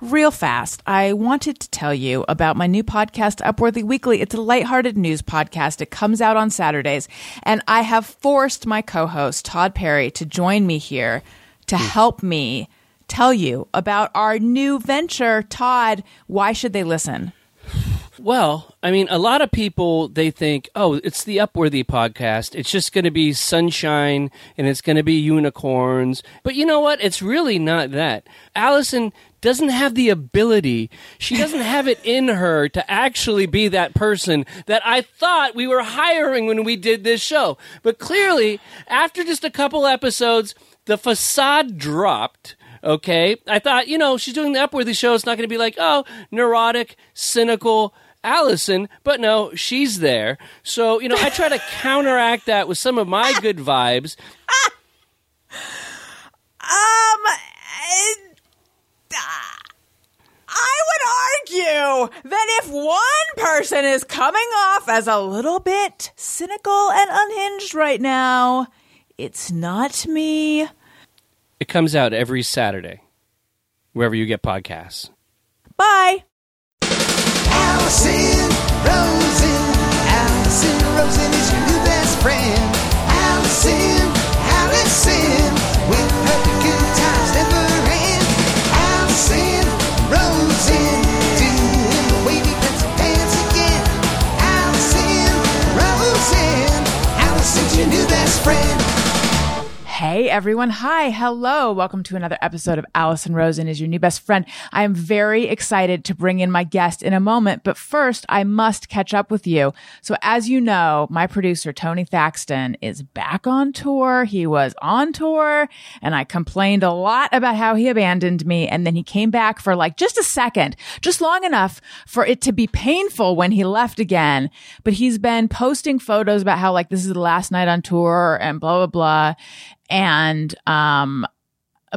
Real fast, I wanted to tell you about my new podcast, Upworthy Weekly. It's a lighthearted news podcast. It comes out on Saturdays, and I have forced my co host, Todd Perry, to join me here to hmm. help me tell you about our new venture. Todd, why should they listen? Well, I mean, a lot of people they think, "Oh, it's the Upworthy podcast. It's just going to be sunshine and it's going to be unicorns." But you know what? It's really not that. Allison doesn't have the ability. She doesn't have it in her to actually be that person that I thought we were hiring when we did this show. But clearly, after just a couple episodes, the facade dropped. Okay. I thought, you know, she's doing the Upworthy show. It's not going to be like, oh, neurotic, cynical Allison, but no, she's there. So, you know, I try to counteract that with some of my good vibes. Um, I would argue that if one person is coming off as a little bit cynical and unhinged right now, it's not me. It comes out every Saturday, wherever you get podcasts. Bye. Allison Rosen. Allison Rosen is your new best friend. Allison, Allison, with her the good times never end. Allison Rosen, doing the wavy pencil dance again. Allison Rosen, Allison's your new best friend. Hey everyone. Hi. Hello. Welcome to another episode of Allison Rosen is your new best friend. I am very excited to bring in my guest in a moment, but first I must catch up with you. So as you know, my producer, Tony Thaxton is back on tour. He was on tour and I complained a lot about how he abandoned me. And then he came back for like just a second, just long enough for it to be painful when he left again. But he's been posting photos about how like this is the last night on tour and blah, blah, blah and um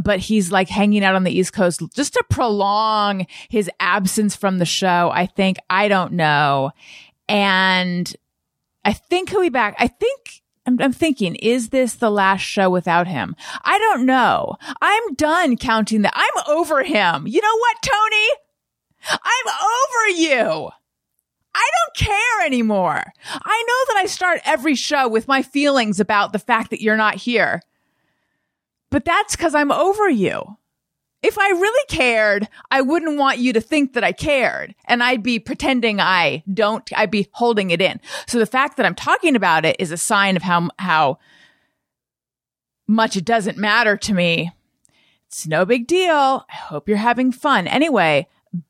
but he's like hanging out on the east coast just to prolong his absence from the show i think i don't know and i think he'll be back i think I'm, I'm thinking, is this the last show without him? I don't know. I'm done counting that. I'm over him. You know what, Tony? I'm over you. I don't care anymore. I know that I start every show with my feelings about the fact that you're not here. But that's because I'm over you. If I really cared, I wouldn't want you to think that I cared and I'd be pretending I don't, I'd be holding it in. So the fact that I'm talking about it is a sign of how, how much it doesn't matter to me. It's no big deal. I hope you're having fun. Anyway,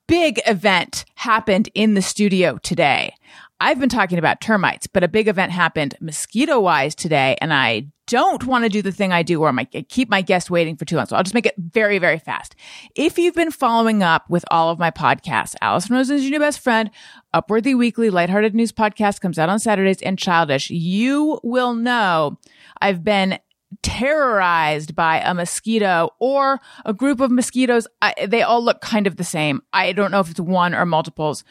big event happened in the studio today. I've been talking about termites, but a big event happened mosquito wise today, and I don't want to do the thing I do where I keep my guest waiting for too long. So I'll just make it very, very fast. If you've been following up with all of my podcasts, Allison Rosen is your new best friend, Upworthy Weekly, lighthearted news podcast comes out on Saturdays, and Childish, you will know I've been terrorized by a mosquito or a group of mosquitoes. I, they all look kind of the same. I don't know if it's one or multiples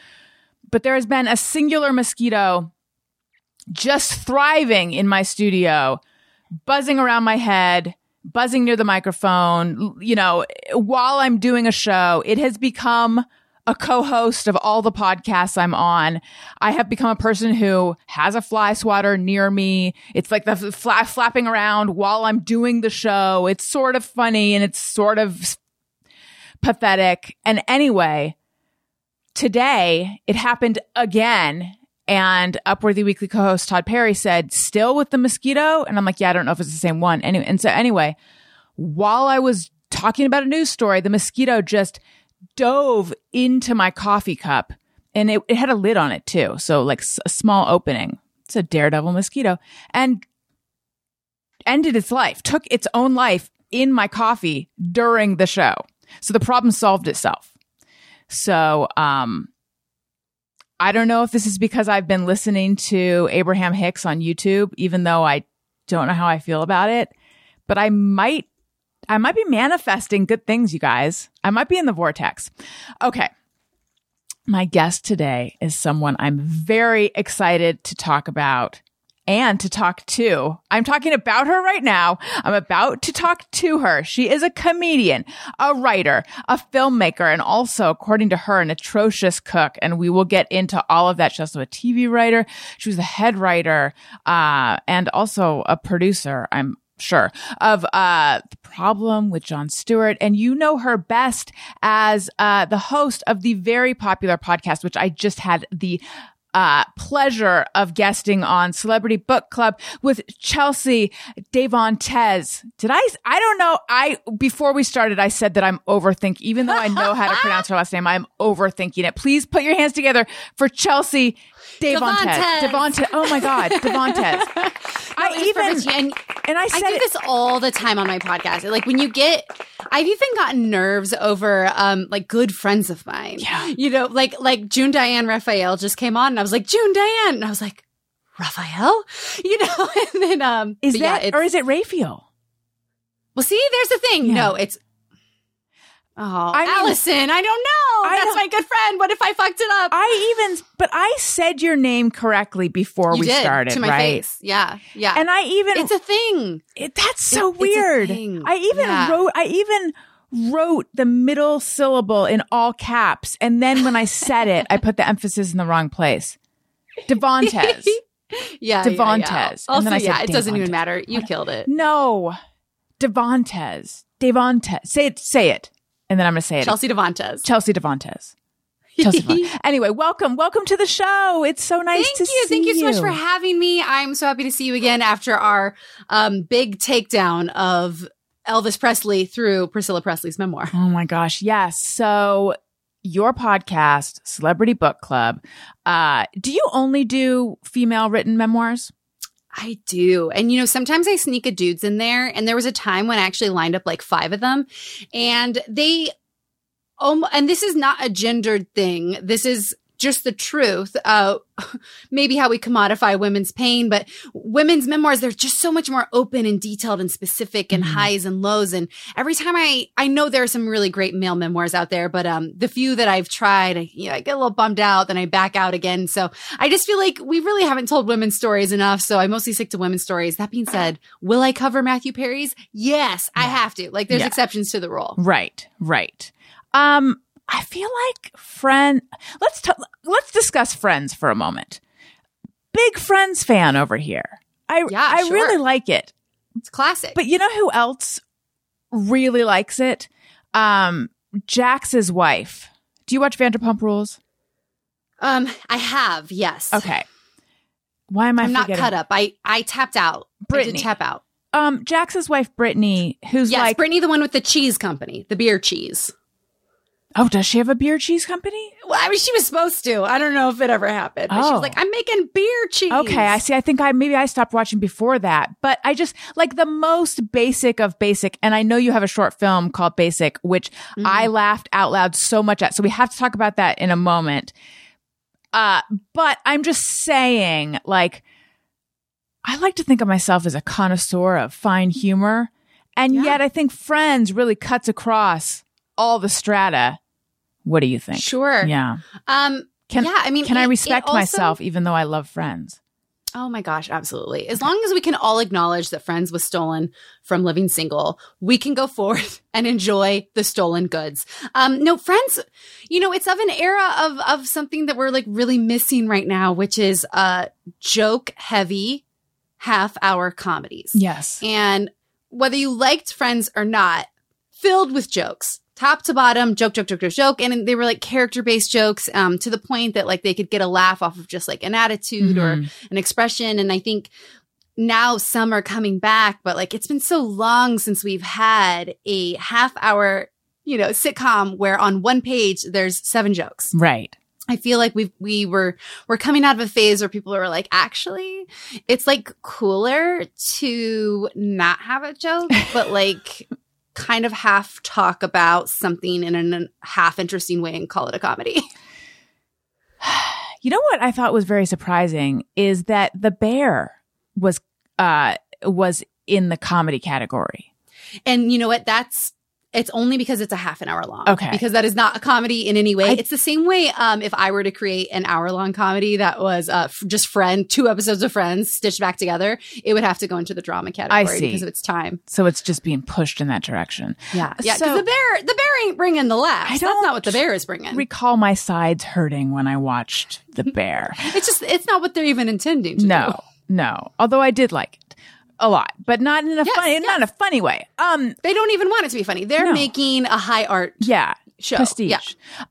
but there has been a singular mosquito just thriving in my studio, buzzing around my head, buzzing near the microphone, you know, while I'm doing a show. It has become a co-host of all the podcasts I'm on. I have become a person who has a fly swatter near me. It's like the fla- flapping around while I'm doing the show. It's sort of funny and it's sort of pathetic. And anyway, today it happened again. And Upworthy Weekly co-host Todd Perry said, still with the mosquito? And I'm like, yeah, I don't know if it's the same one. Anyway, and so anyway, while I was talking about a news story, the mosquito just dove into my coffee cup and it, it had a lid on it too. So like a small opening. It's a daredevil mosquito and ended its life, took its own life in my coffee during the show. So the problem solved itself. So, um, I don't know if this is because I've been listening to Abraham Hicks on YouTube, even though I don't know how I feel about it, but I might, I might be manifesting good things, you guys. I might be in the vortex. Okay. My guest today is someone I'm very excited to talk about and to talk to. I'm talking about her right now. I'm about to talk to her. She is a comedian, a writer, a filmmaker, and also, according to her, an atrocious cook. And we will get into all of that. She's also a TV writer. She was the head writer, uh, and also a producer. I'm sure of uh the problem with Jon Stewart and you know her best as uh the host of the very popular podcast which I just had the uh, pleasure of guesting on Celebrity Book Club with Chelsea Devantez. Did I? I don't know. I before we started, I said that I'm overthinking, even though I know how to pronounce her last name. I'm overthinking it. Please put your hands together for Chelsea Devantez. Devantez. Oh my God, Devantez. I even and and I I do it. this all the time on my podcast. Like when you get, I've even gotten nerves over um like good friends of mine. Yeah. You know, like like June Diane Raphael just came on, and I was like June Diane, and I was like Raphael, you know, and then um Is but yeah, that or is it Raphael? well? See, there's the thing. Yeah. No, it's. Oh, I mean- Allison, I don't know. I That's don't- my good friend. What if I fucked it up? I even, but I said your name correctly before you we did started, to my right? face. Yeah, yeah. And I even it's a thing. It, that's so It- weird. I even Yeah. wrote. I even wrote the middle syllable in all caps, and then when I said it, I put the emphasis in the wrong place. Devantez. Yeah, Devantez. Yeah, yeah. And Also, then I said yeah, it doesn't even matter. You killed it. no, Devantez. Devantez. Say it. Say it. And then I'm going to say it. Chelsea Devantez. Chelsea Devantez. Chelsea Devantez. Anyway, welcome. Welcome to the show. It's so nice Thank to you. see Thank you. Thank you so much for having me. I'm so happy to see you again after our um, big takedown of Elvis Presley through Priscilla Presley's memoir. Oh my gosh. Yes. So your podcast, Celebrity Book Club, uh, do you only do female written memoirs? I do. And you know, sometimes I sneak a dudes in there. And there was a time when I actually lined up like five of them and they, um, and this is not a gendered thing. This is just the truth. Uh, maybe how we commodify women's pain, but women's memoirs, they're just so much more open and detailed and specific and Mhm. highs and lows. And every time I, I know there are some really great male memoirs out there, but, um, the few that I've tried, I, you know, I get a little bummed out, then I back out again. So I just feel like we really haven't told women's stories enough. So I mostly stick to women's stories. That being said, will I cover Matthew Perry's? Yes, I have to. Like there's Yeah. exceptions to the rule. Right. Right. Um, I feel like friend. Let's t- let's discuss Friends for a moment. Big Friends fan over here. I Yeah, I sure. really like it. It's classic. But you know who else really likes it? Um, Jax's wife. Do you watch Vanderpump Rules? um, I have, yes. Okay. Why am I I'm not cut up. I, I tapped out. Brittany. tap out. Um, Jax's wife Brittany, who's Yes, like, Brittany, the one with the cheese company, the beer cheese. Oh, does she have a beer cheese company? Well, I mean, she was supposed to. I don't know if it ever happened. But she Oh. was like, I'm making beer cheese. Okay, I see. I think I maybe I stopped watching before that, but I just like the most basic of basic. And I know you have a short film called Basic, which I laughed out loud so much at. So we have to talk about that in a moment. Uh, but I'm just saying, like, I like to think of myself as a connoisseur of fine humor, and Yeah. yet I think Friends really cuts across all the strata. What do you think? Sure. Yeah. Um, Can yeah, I mean, can I it- it respect also- myself even though I love Friends? Oh my gosh, absolutely. As long as we can all acknowledge that Friends was stolen from Living Single, we can go forth and enjoy the stolen goods. Um, no, Friends, you know, it's of an era of, of something that we're like really missing right now, which is, uh, joke heavy half hour comedies. Yes. And whether you liked Friends or not, filled with jokes, top to bottom, joke, joke, joke, joke, joke. And they were like character based jokes, um, to the point that like they could get a laugh off of just like an attitude or Mhm. an expression. And I think now some are coming back, but like it's been so long since we've had a half hour, you know, sitcom where on one page there's seven jokes. Right. I feel like we we were we're coming out of a phase where people are like, actually, it's like cooler to not have a joke, but like kind of half talk about something in a half interesting way and call it a comedy. You know what I thought was very surprising is that the bear was uh was in the comedy category. And you know what? That's It's only because it's a half an hour long. Okay. Because that is not a comedy in any way. I- it's the same way um, if I were to create an hour long comedy that was uh, f- just friend, two episodes of Friends stitched back together, it would have to go into the drama category see. because of its time. So it's just being pushed in that direction. Yeah. Yeah. Because So- the bear, the bear ain't bringing the laughs. I That's don't not what the bear is bringing. Recall my sides hurting when I watched The Bear. it's just, it's not what they're even intending to do. no, no. Although I did like it a lot, but not in a Yes, funny, not in a funny way. Um, They don't even want it to be funny. They're No. making a high art yeah, show. prestige. Yeah.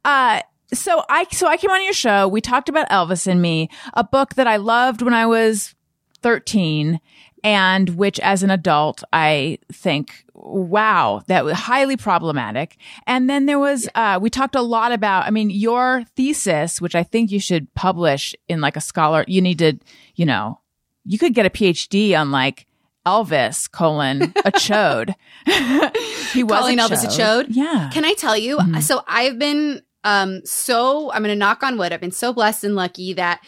Uh, so I so I came on your show. We talked about Elvis and Me, a book that I loved when I was thirteen, and which as an adult I think, wow, that was highly problematic. And then there was uh, we talked a lot about. I mean, your thesis, which I think you should publish in like a scholar. You need to, you know, you could get a PhD on like. Elvis colon a chode. he was Calling a Elvis a chode? Yeah. Can I tell you? Mhm. So I've been um so I'm going to knock on wood. I've been so blessed and lucky that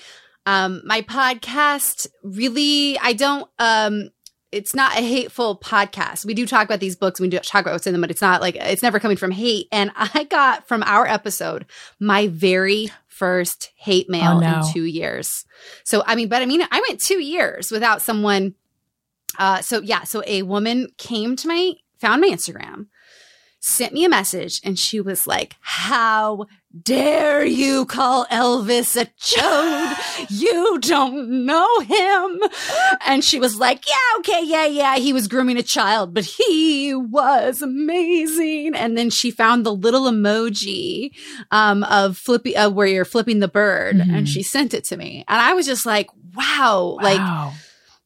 um my podcast really I don't um it's not a hateful podcast. We do talk about these books, we do talk about what's in them, but it's not like it's never coming from hate. And I got from our episode my very first hate mail Oh, no. in two years. So I mean, but I mean, I went two years without someone. Uh, so yeah, so a woman came to my found my Instagram, sent me a message, and she was like, "How dare you call Elvis a chode? you don't know him." And she was like, "Yeah, okay, yeah, yeah, he was grooming a child, but he was amazing." And then she found the little emoji um, of flippy uh, where you're flipping the bird, Mhm. and she sent it to me, and I was just like, "Wow!" Like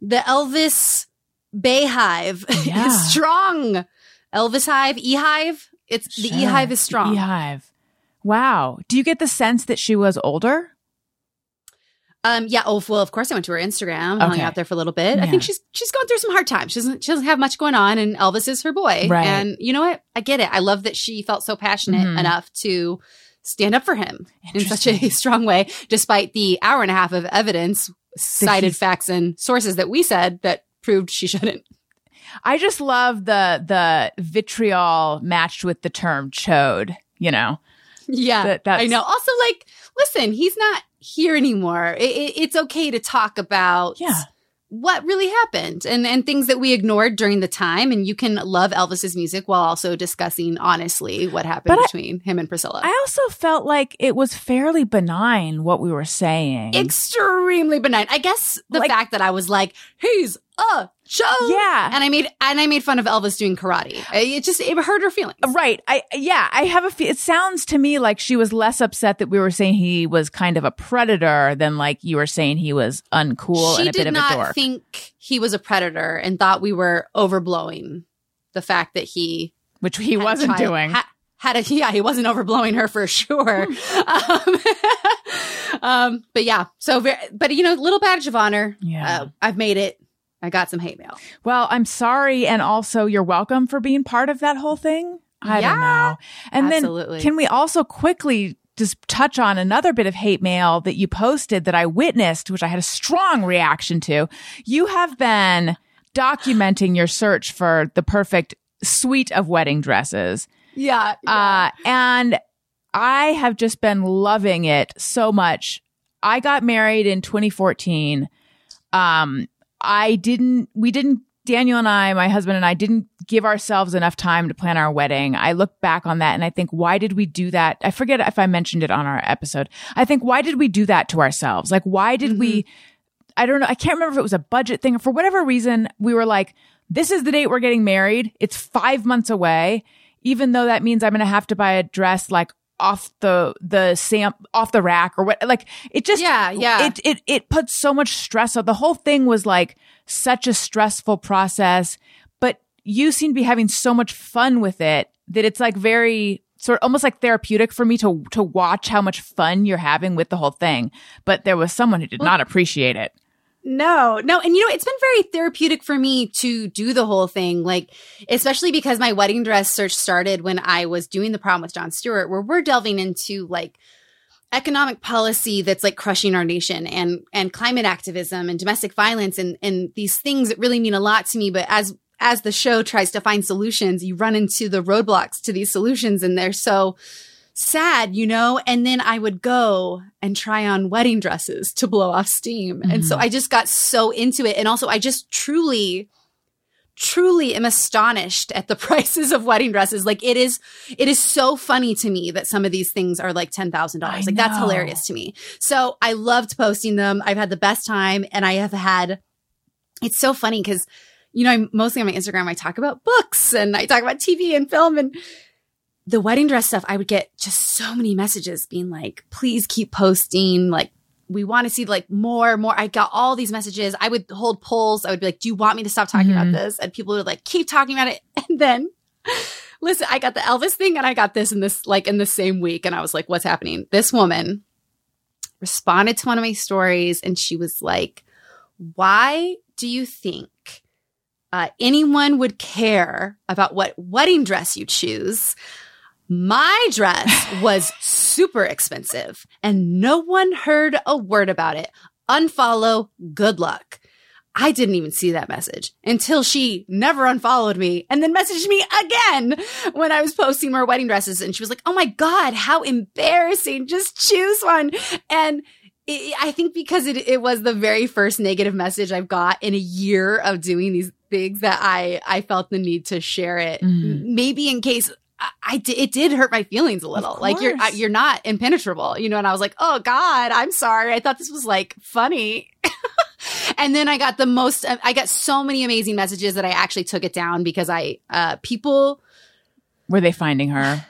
the Elvis BeyHive Yeah. is strong. Elvis Hive, Ehive. It's the Sure. Ehive is strong. Beehive. Wow. Do you get the sense that she was older? Um, yeah. Oh, well, of course, I went to her Instagram, hung Okay. out there for a little bit. I think she's she's going through some hard times. She doesn't she doesn't have much going on, and Elvis is her boy. Right. And you know what? I get it. I love that she felt so passionate Mhm. enough to stand up for him in such a strong way, despite the hour and a half of evidence, cited facts and sources that we said that proved she shouldn't. I just love the the vitriol matched with the term chode, you know. Yeah, That- I know. Also, like, listen, he's not here anymore. It, it, it's okay to talk about Yeah. What really happened and and things that we ignored during the time. And you can love Elvis's music while also discussing honestly what happened But I- between him and Priscilla. I also felt like it was fairly benign what we were saying. Extremely benign. I guess the Like- fact that I was like, he's a show. Yeah. And I made and I made fun of Elvis doing karate. It just it hurt her feelings. Right. I yeah, I have a fe- it sounds to me like she was less upset that we were saying he was kind of a predator than like you were saying he was uncool she and a bit did of a dork. not dork. think he was a predator and thought we were overblowing the fact that he which he wasn't doing. ha- had a yeah, he wasn't overblowing her for sure. um, um, but yeah, so very, but you know, little badge of honor. Yeah. Uh, I've made it. I got some hate mail. Well, I'm sorry, and also you're welcome for being part of that whole thing. I don't know. And absolutely. then, can we also quickly just touch on another bit of hate mail that you posted that I witnessed, which I had a strong reaction to? You have been documenting your search for the perfect suite of wedding dresses, Yeah. uh, and I have just been loving it so much. I got married in 2014. Um, I didn't, we didn't, Daniel and I, my husband and I didn't give ourselves enough time to plan our wedding. I look back on that and I think, why did we do that? I forget if I mentioned it on our episode. I think, why did we do that to ourselves? Like, why did we, mm-hmm. I don't know. I can't remember if it was a budget thing or for whatever reason, we were like, this is the date we're getting married. It's five months away, even though that means I'm going to have to buy a dress like off the, the sam, off the rack or what, like it just, Yeah, yeah. It, it, it puts so much stress on the whole thing was like such a stressful process, but you seem to be having so much fun with it that it's like very, sort of almost like therapeutic for me to to watch how much fun you're having with the whole thing. But there was someone who did not appreciate it. No, no. And you know, it's been very therapeutic for me to do the whole thing. Like, especially because my wedding dress search started when I was doing the problem with Jon Stewart, where we're delving into like economic policy that's like crushing our nation and and climate activism and domestic violence and and these things that really mean a lot to me. But as as the show tries to find solutions, you run into the roadblocks to these solutions and they're so sad, you know? And then I would go and try on wedding dresses to blow off steam. And so mm-hmm. I just got so into it. And also I just truly, truly am astonished at the prices of wedding dresses. Like it is, it is so funny to me that some of these things are like $10,000. I Like that's hilarious to me. So I loved posting them. I've had the best time and I have had, it's so funny because, you know, I'm mostly on my Instagram, I talk about books and I talk about TV and film and the wedding dress stuff. I would get just so many messages being like, please keep posting. Like, we want to see like more, more. I got all these messages. I would hold polls. I would be like, do you want me to stop talking Mhm. about this? And people would like keep talking about it. And then listen, I got the Elvis thing and I got this in this, like in the same week. And I was like, what's happening? This woman responded to one of my stories and she was like, why do you think uh, anyone would care about what wedding dress you choose? My dress was super expensive and no one heard a word about it. Unfollow, good luck. I didn't even see that message until she never unfollowed me and then messaged me again when I was posting more wedding dresses. And she was like, Oh my God, how embarrassing. Just choose one. And it, I think because it, it was the very first negative message I've got in a year of doing these things that I, I felt the need to share it. Mhm. Maybe in case I, I it did hurt my feelings a little. Like you're. You're not impenetrable, you know? And I was like, Oh God, I'm sorry. I thought this was like funny. and then I got the most, I got so many amazing messages that I actually took it down because I, uh, people, Were they finding her?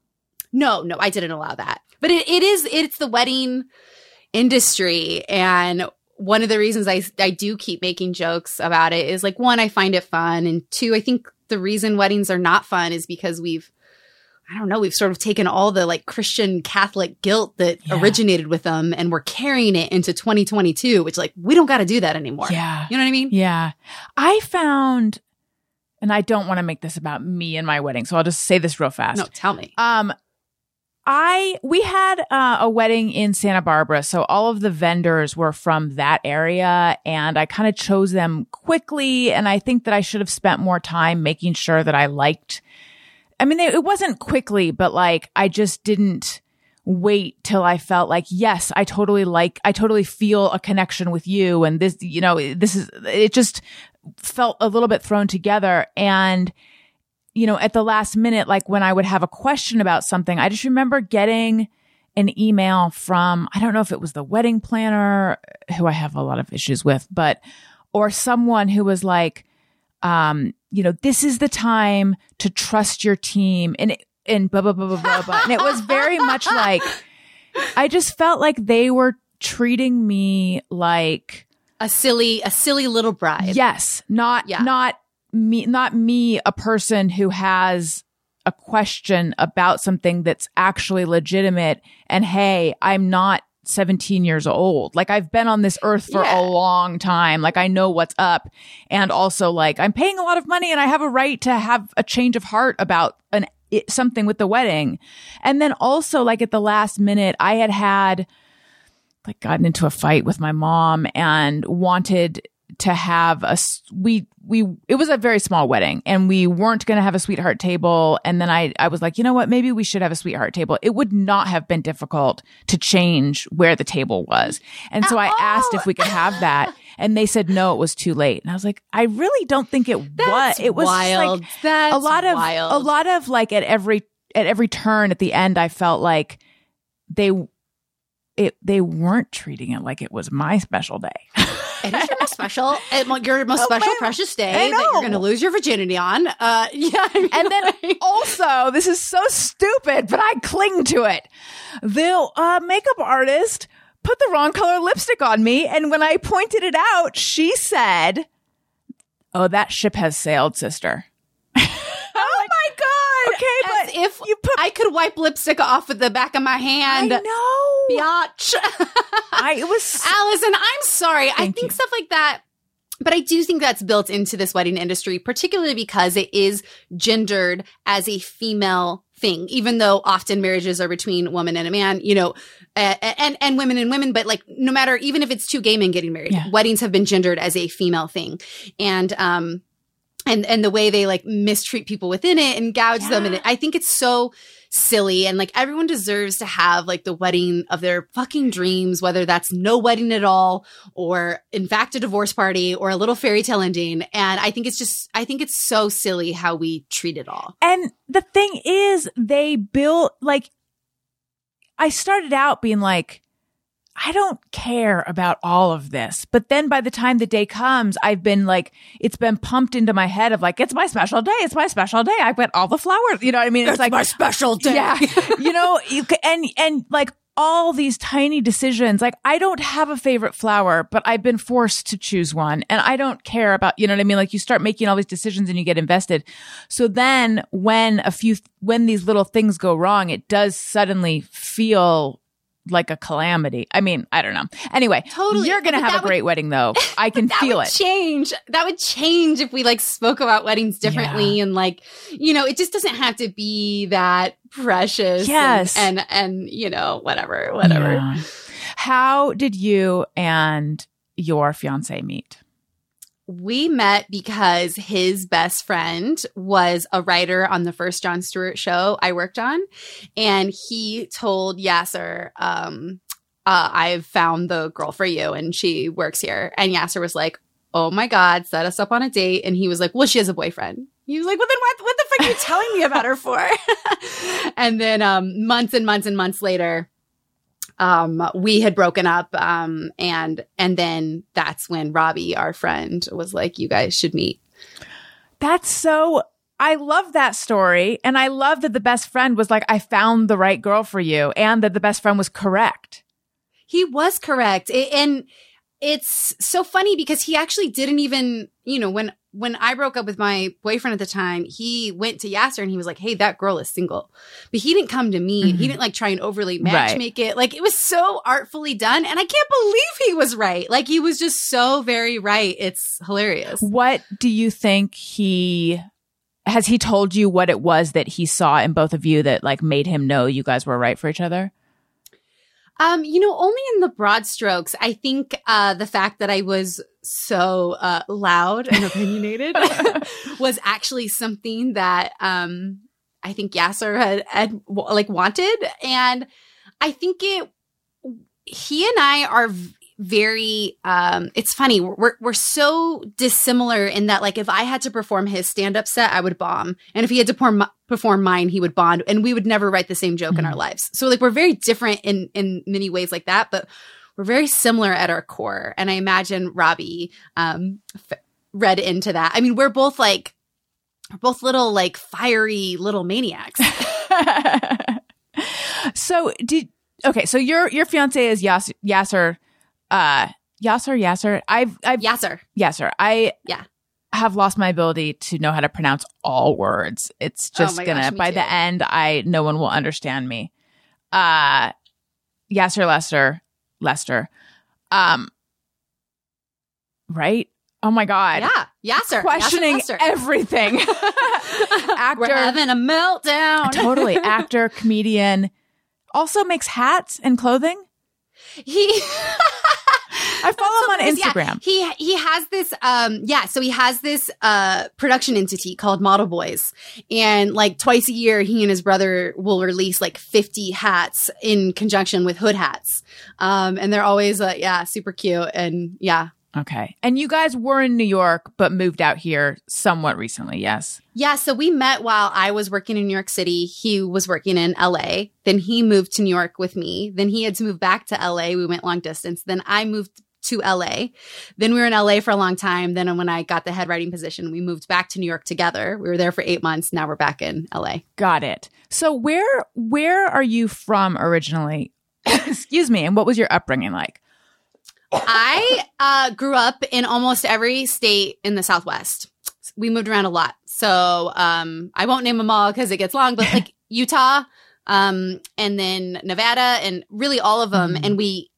no, no, I didn't allow that. But it, it is, it's the wedding industry. And one of the reasons I, I do keep making jokes about it is like, one, I find it fun. And two, I think the reason weddings are not fun is because we've, I don't know, we've sort of taken all the like Christian Catholic guilt that Yeah. originated with them and we're carrying it into 2022, which like, we don't got to do that anymore. Yeah. You know what I mean? Yeah. I found, and I don't want to make this about me and my wedding, so I'll just say this real fast. No, tell me. Um, I we had uh, a wedding in Santa Barbara, so all of the vendors were from that area, and I kind of chose them quickly. And I think that I should have spent more time making sure that I liked. I mean, it wasn't quickly, but like I just didn't wait till I felt like, yes, I totally like, I totally feel a connection with you. And this, you know, this is, it just felt a little bit thrown together. And, you know, at the last minute, like when I would have a question about something, I just remember getting an email from, I don't know if it was the wedding planner who I have a lot of issues with, but, or someone who was like, um, you know, this is the time to trust your team and, it- and blah, blah, blah, blah, blah, blah. And it was very much like, I just felt like they were treating me like, A silly, a silly little bride. Yes, not Yeah. not me not me a person who has a question about something that's actually legitimate and hey, I'm not 17 years old. Like I've been on this earth for Yeah. a long time. Like I know what's up and also like I'm paying a lot of money and I have a right to have a change of heart about an it, something with the wedding. And then also like at the last minute I had had like gotten into a fight with my mom and wanted to have a we we it was a very small wedding and we weren't going to have a sweetheart table. And then I I was like you know what? Maybe we should have a sweetheart table. It would not have been difficult to change where the table was. And so I asked if we could have oh. that and they said no it was too late. And I was like I really don't think it was it was wild. like That's a lot of wild. a lot of like at every at every turn at the end I felt like they it they weren't treating it like it was my special day. It is your most special, your most Oh, special, precious day that you're going to lose your virginity on. Uh, yeah, I mean, and then like- also, this is so stupid, but I cling to it. The uh, makeup artist put the wrong color lipstick on me, and when I pointed it out, she said, "Oh, that ship has sailed, sister." Okay, as but if you put I could wipe lipstick off with the back of my hand. I know. Biatch. I it was Allison, I'm sorry. I think you. stuff like that. But I do think that's built into this wedding industry, particularly because it is gendered as a female thing, even though often marriages are between a woman and a man, you know, uh, and, and women and women. But like, no matter, even if it's two gay men getting married, Yeah. weddings have been gendered as a female thing. And, um, and and the way they like mistreat people within it and gouge them and it, I think it's so silly and like everyone deserves to have like the wedding of their fucking dreams whether that's no wedding at all or in fact a divorce party or a little fairy tale ending and I think it's just I think it's so silly how we treat it all. And the thing is, they built like, I started out being like, I don't care about all of this. But then by the time the day comes, I've been like, it's been pumped into my head of like, it's my special day. It's my special day. I got all the flowers. You know what I mean? It's like my special day. Yeah. you know, you ca- and, and like all these tiny decisions, like I don't have a favorite flower, but I've been forced to choose one and I don't care about, you know what I mean? Like you start making all these decisions and you get invested. So then when a few, when these little things go wrong, it does suddenly feel like a calamity. I mean, I don't know. Anyway, Totally. you're going to But have a that would- great wedding though. I can that feel would it. change. That would change if we like spoke about weddings differently and like, you know, it just doesn't have to be that precious. and- Yes. And, and, you know, whatever, whatever. Yeah. How did you and your fiance meet? We met because his best friend was a writer on the first Jon Stewart show I worked on. And he told Yasser, um, uh, I've found the girl for you and she works here. And Yasser was like, Oh my God, set us up on a date. And he was like, Well, she has a boyfriend. He was like, Well, then what, what the fuck are you telling me about her for? and then um, months and months and months later, um, we had broken up. Um, and and then that's when Robbie, our friend, was like, You guys should meet. That's so. I love that story. And I love that the best friend was like, I found the right girl for you, and that the best friend was correct. He was correct. It, and it's so funny because he actually didn't even, you know, when when I broke up with my boyfriend at the time, he went to Yasser and he was like, "Hey, that girl is single," but he didn't come to me. Mhm. He didn't like try and overly Right. match make it. Like it was so artfully done, and I can't believe he was right. Like he was just so very right. It's hilarious. What do you think he has he told you what it was that he saw in both of you that like made him know you guys were right for each other? Um, you know, only in the broad strokes. I think uh, the fact that I was so uh, loud and opinionated was actually something that um, I think Yasser had, had like wanted, and I think it. He and I are very. Um, it's funny. We're we're so dissimilar in that, like, if I had to perform his stand up set, I would bomb, and if he had to perform perform mine, he would bond, and we would never write the same joke in our lives. So, like, we're very different in in many ways like that, but we're very similar at our core. And I imagine Robbie um, f- read into that. I mean, we're both like we're both little like fiery little maniacs. so did okay. So your your fiance is Yas, Yasser, uh, Yasser Yasser. I've I've Yasser. Yasser. I Yeah. have lost my ability to know how to pronounce all words. It's Oh just my gonna gosh, by too. the end, I no one will understand me. Uh, Yasser Lester Lester, um, right? Oh my god, Yeah, Yeah, sir. questioning Yasser Lester. everything. We're Actor, having a meltdown. totally actor, comedian. Also makes hats and clothing. He. I follow him on Hilarious. Yeah, Instagram. he he has this um yeah, so he has this uh production entity called Model Boys. And like twice a year he and his brother will release like 50 hats in conjunction with hood hats. Um and they're always uh, yeah, super cute and yeah. Okay, and you guys were in New York, but moved out here somewhat recently. Yes. Yeah, so we met while I was working in New York City. He was working in LA. Then he moved to New York with me. Then he had to move back to LA. We went long distance. Then I moved to LA. Then we were in LA for a long time. Then when I got the head writing position, we moved back to New York together. We were there for 8 months. Now we're back in LA. Got it. So where where are you from originally? Excuse me. And what was your upbringing like? I uh, grew up in almost every state in the Southwest. We moved around a lot. So um, I won't name them all because it gets long, but like Utah, um, and then Nevada, and really all of them. Mhm. And we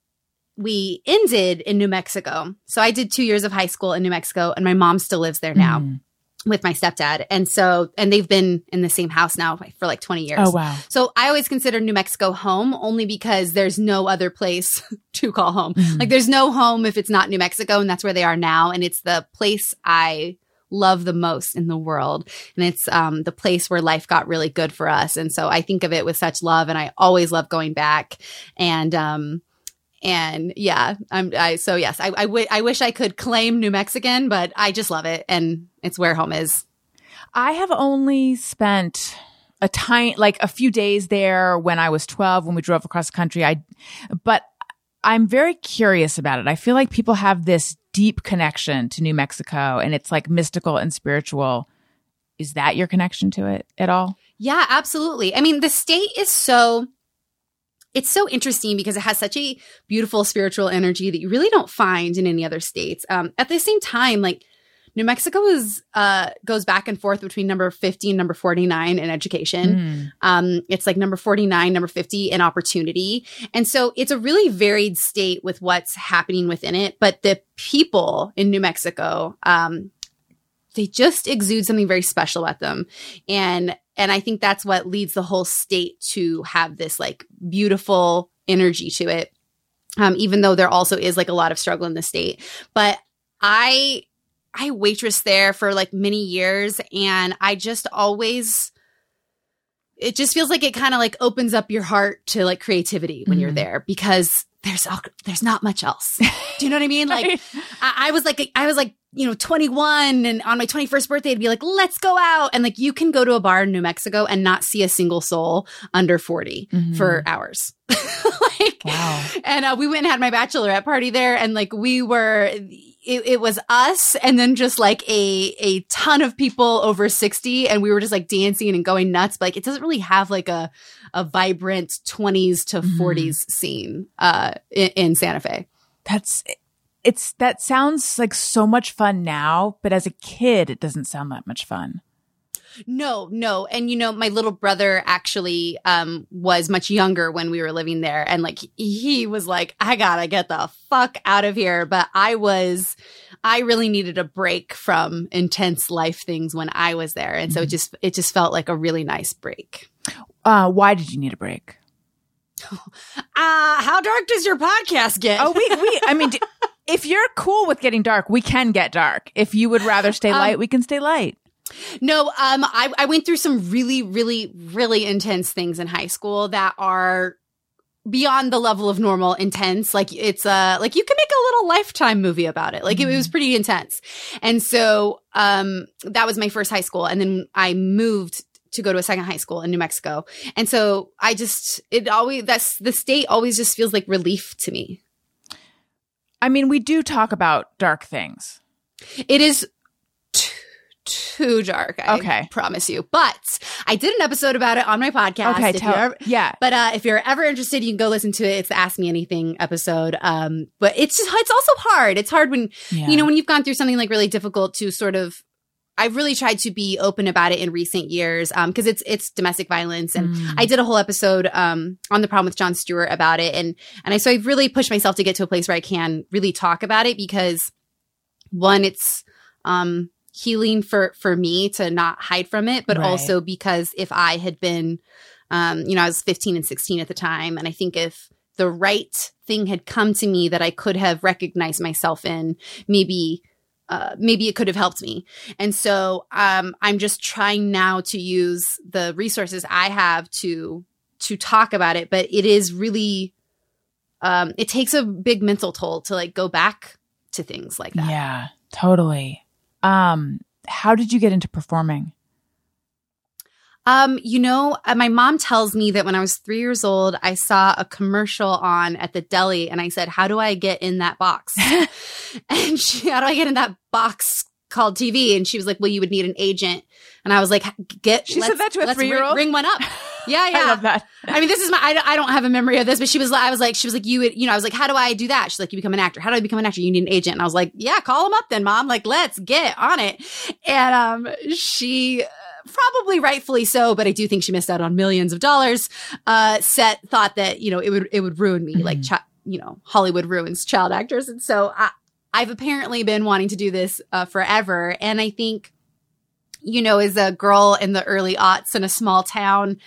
we ended in New Mexico. So I did two years of high school in New Mexico, and my mom still lives there now Mm. with my stepdad. And so, and they've been in the same house now for like twenty years. Oh wow. So I always consider New Mexico home only because there's no other place to call home. Mhm. Like there's no home if it's not New Mexico and that's where they are now and it's the place I love the most in the world. And it's um, the place where life got really good for us. And so I think of it with such love and I always love going back. And, um, and yeah, I'm, I, so yes, I, I, w- I wish I could claim New Mexican, but I just love it. And it's where home is. I have only spent a tiny, like a few days there when I was 12, when we drove across the country. I, but I'm very curious about it. I feel like people have this deep connection to New Mexico and it's like mystical and spiritual. Is that your connection to it at all? Yeah, absolutely. I mean, the state is so it's so interesting because it has such a beautiful spiritual energy that you really don't find in any other states. Um, at the same time, like New Mexico is uh, goes back and forth between number 50 and number 49 in education. Mm. Um, it's like number 49, number 50 in opportunity. And so it's a really varied state with what's happening within it. But the people in New Mexico, um, they just exude something very special at them. And and I think that's what leads the whole state to have this like beautiful energy to it. Um, even though there also is like a lot of struggle in the state. But I I waitress there for like many years and I just always it just feels like it kind of like opens up your heart to like creativity when you're Mhm. there because there's there's not much else. Do you know what I mean? Like Right. I, I was like I was like you know 21 and on my 21st birthday to be like let's go out and like you can go to a bar in New Mexico and not see a single soul under 40 Mhm. for hours. like Wow. and uh, we went and had my bachelorette party there and like we were it, it was us and then just like a a ton of people over 60 and we were just like dancing and going nuts but like it doesn't really have like a a vibrant 20s to Mhm. 40s scene uh in, in Santa Fe. That's it's that sounds like so much fun now, but as a kid, it doesn't sound that much fun. No, no. And you know, my little brother actually um was much younger when we were living there and like he was like I got to get the fuck out of here, but I was I really needed a break from intense life things when I was there. And so it just it just felt like a really nice break. Uh, why did you need a break? Uh how dark does your podcast get? Oh, we, we, I mean, d- if you're cool with getting dark, we can get dark. If you would rather stay Um, light, we can stay light. No, um, I, I went through some really, really, really intense things in high school that are beyond the level of normal intense. Like it's uh like you can make a little lifetime movie about it. Like it, it was pretty intense. And so um that was my first high school. And then I moved to go to a second high school in New Mexico. And so I just it always that's the state always just feels like relief to me. I mean, we do talk about dark things. It is too, too dark. I Okay. promise you. But I did an episode about it on my podcast. Okay, tell, ever- yeah. But uh, if you're ever interested, you can go listen to it. It's the Ask Me Anything episode. Um, but it's just, it's also hard. It's hard when yeah. you know when you've gone through something like really difficult to sort of. I've really tried to be open about it in recent years because it's it's domestic violence, and Mm. I did a whole episode um, on the problem with Jon Stewart about it, and and I so I've really pushed myself to get to a place where I can really talk about it because one, it's um, healing for for me to not hide from it, but Right. also because if I had been, um, you know, I was 15 and 16 at the time, and I think if the right thing had come to me that I could have recognized myself in, maybe. Uh, maybe it could have helped me. And so um, I'm just trying now to use the resources I have to to talk about it. But it is really um, it takes a big mental toll to like go back to things like that. Yeah, totally. Um, how did you get into performing? Um, you know, uh, my mom tells me that when I was three years old, I saw a commercial on at the deli, and I said, "How do I get in that box?" and she, "How do I get in that box called TV?" And she was like, "Well, you would need an agent." And I was like, "Get." She said that to a three-year-old? Ring one up. Yeah, yeah. I love that. I mean, this is my, I, I don't have a memory of this, but she was, like I was like, she was like, you would, you know, I was like, how do I do that? She's like, you become an actor. How do I become an actor? You need an agent. And I was like, yeah, call him up then, mom. Like, let's get on it. And, um, she, probably rightfully so, but I do think she missed out on millions of dollars. Uh, set thought that, you know, it would, it would ruin me like, chi- you know, Hollywood ruins child actors. And so I, I've apparently been wanting to do this, uh, forever. And I think, you know, as a girl in the early aughts in a small town,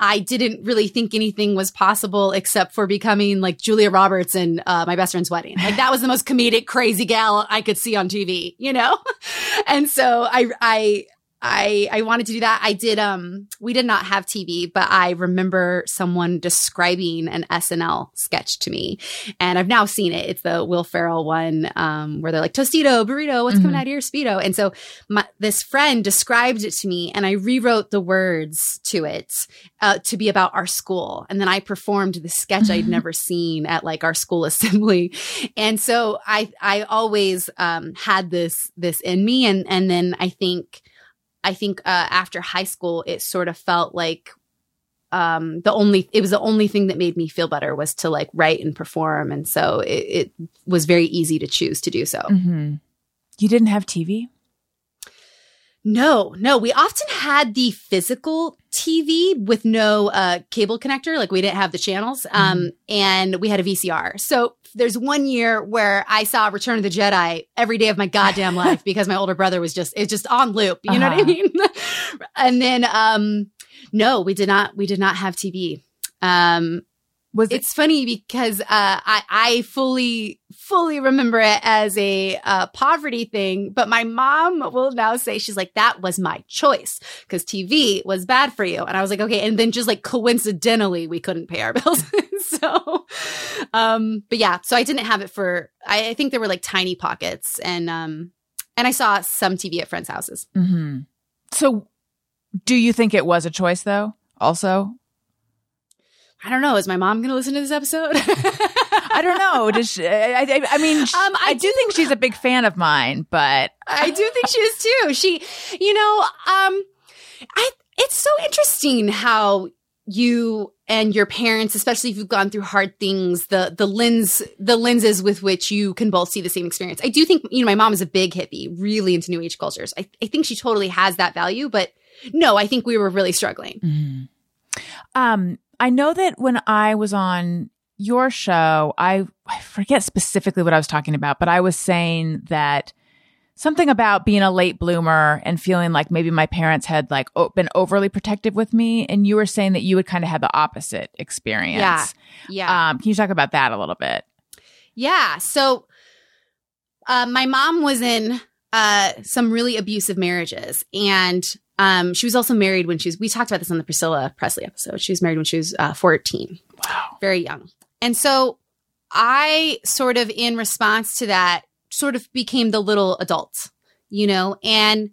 I didn't really think anything was possible except for becoming like Julia Roberts in uh, my best friend's wedding. Like that was the most comedic, crazy gal I could see on TV, you know? and so I, I, I, I wanted to do that. I did, um, we did not have TV, but I remember someone describing an SNL sketch to me and I've now seen it. It's the Will Ferrell one, um, where they're like, Tostito, burrito, what's coming Mhm. out of your Speedo? And so my, this friend described it to me and I rewrote the words to it, uh, to be about our school. And then I performed the sketch I'd never seen at like our school assembly. And so I, I always, um, had this, this in me. And, and then I think, I think uh, after high school, it sort of felt like um, the only it was the only thing that made me feel better was to like write and perform, and so it, it was very easy to choose to do so. hmm You didn't have TV? No, no, we often had the physical TV with no uh, cable connector, like we didn't have the channels, um, and we had a VCR. So there's one year where I saw Return of the Jedi every day of my goddamn life because my older brother was just it's just on loop. You know what I Uh-huh. mean? and then um, no, we did not we did not have TV. Um, Was it? it's funny because uh, I I fully fully remember it as a uh, poverty thing, but my mom will now say she's like that was my choice because TV was bad for you, and I was like okay, and then just like coincidentally we couldn't pay our bills, so um, but yeah, so I didn't have it for I, I think there were like tiny pockets, and um, and I saw some TV at friends' houses. hmm So, do you think it was a choice though? Also, I don't know. Is my mom going to listen to this episode? I don't know. Does she, I, I, I mean, sh- Um, I, I do think she's a big fan of mine, but I do think she is too. She, you know, um, I, it's so interesting how you and your parents, especially if you've gone through hard things, the, the lens, the lenses with which you can both see the same experience. I do think, you know, my mom is a big hippie, really into new age cultures. I, I think she totally has that value, but no, I think we were really struggling. Um, I know that when I was on your show, I, I forget specifically what I was talking about, but I was saying that something about being a late bloomer and feeling like maybe my parents had like o- been overly protective with me. And you were saying that you would kind of have the opposite experience. Yeah. Yeah. Um, can you talk about that a little bit? Yeah. So uh, my mom was in uh, some really abusive marriages. And um, she was also married when she was, we talked about this on the Priscilla Presley episode. She was married when she was uh, 14. Wow. Very young. And so I sort of, in response to that, sort of became the little adult, you know, and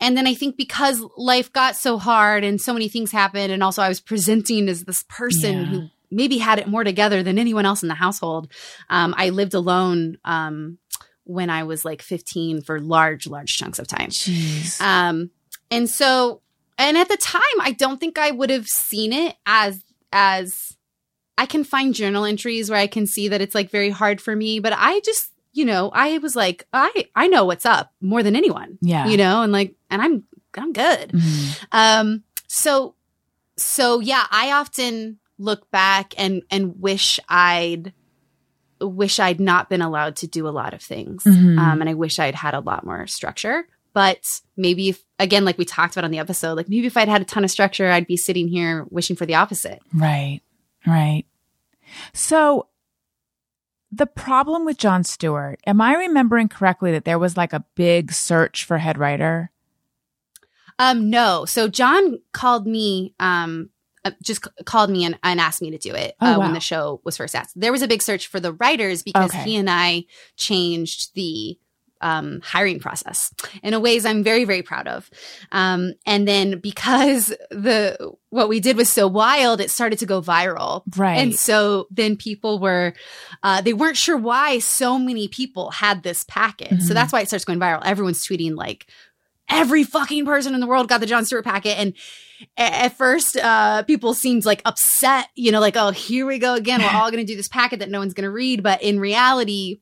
and then I think because life got so hard and so many things happened, and also I was presenting as this person Yeah. who maybe had it more together than anyone else in the household. Um, I lived alone um, when I was like 15 for large, large chunks of time. And so, and at the time, I don't think I would have seen it as, as I can find journal entries where I can see that it's like very hard for me, but I just, you know, I was like, I, I know what's up more than anyone, yeah. you know, and like, and I'm, I'm good. Mhm. Um, so, so yeah, I often look back and, and wish I'd, wish I'd not been allowed to do a lot of things. Mhm. Um, and I wish I'd had a lot more structure. But maybe if, again, like we talked about on the episode, like maybe if I'd had a ton of structure, I'd be sitting here wishing for the opposite. Right. Right. So the problem with Jon Stewart, am I remembering correctly that there was like a big search for head writer? Um, no. So Jon called me, um, uh, just c- called me and, and asked me to do it Oh, uh, wow. when the show was first asked. There was a big search for the writers because Okay. he and I changed the um, hiring process in a ways I'm very very proud of. Um, and then because the what we did was so wild, it started to go viral. Right. And so then people were, uh, they weren't sure why so many people had this packet. Mhm. So that's why it starts going viral. Everyone's tweeting like, every fucking person in the world got the Jon Stewart packet. And at first, uh, people seemed like upset, you know, like, oh, here we go again. We're all going to do this packet that no one's going to read. But in reality,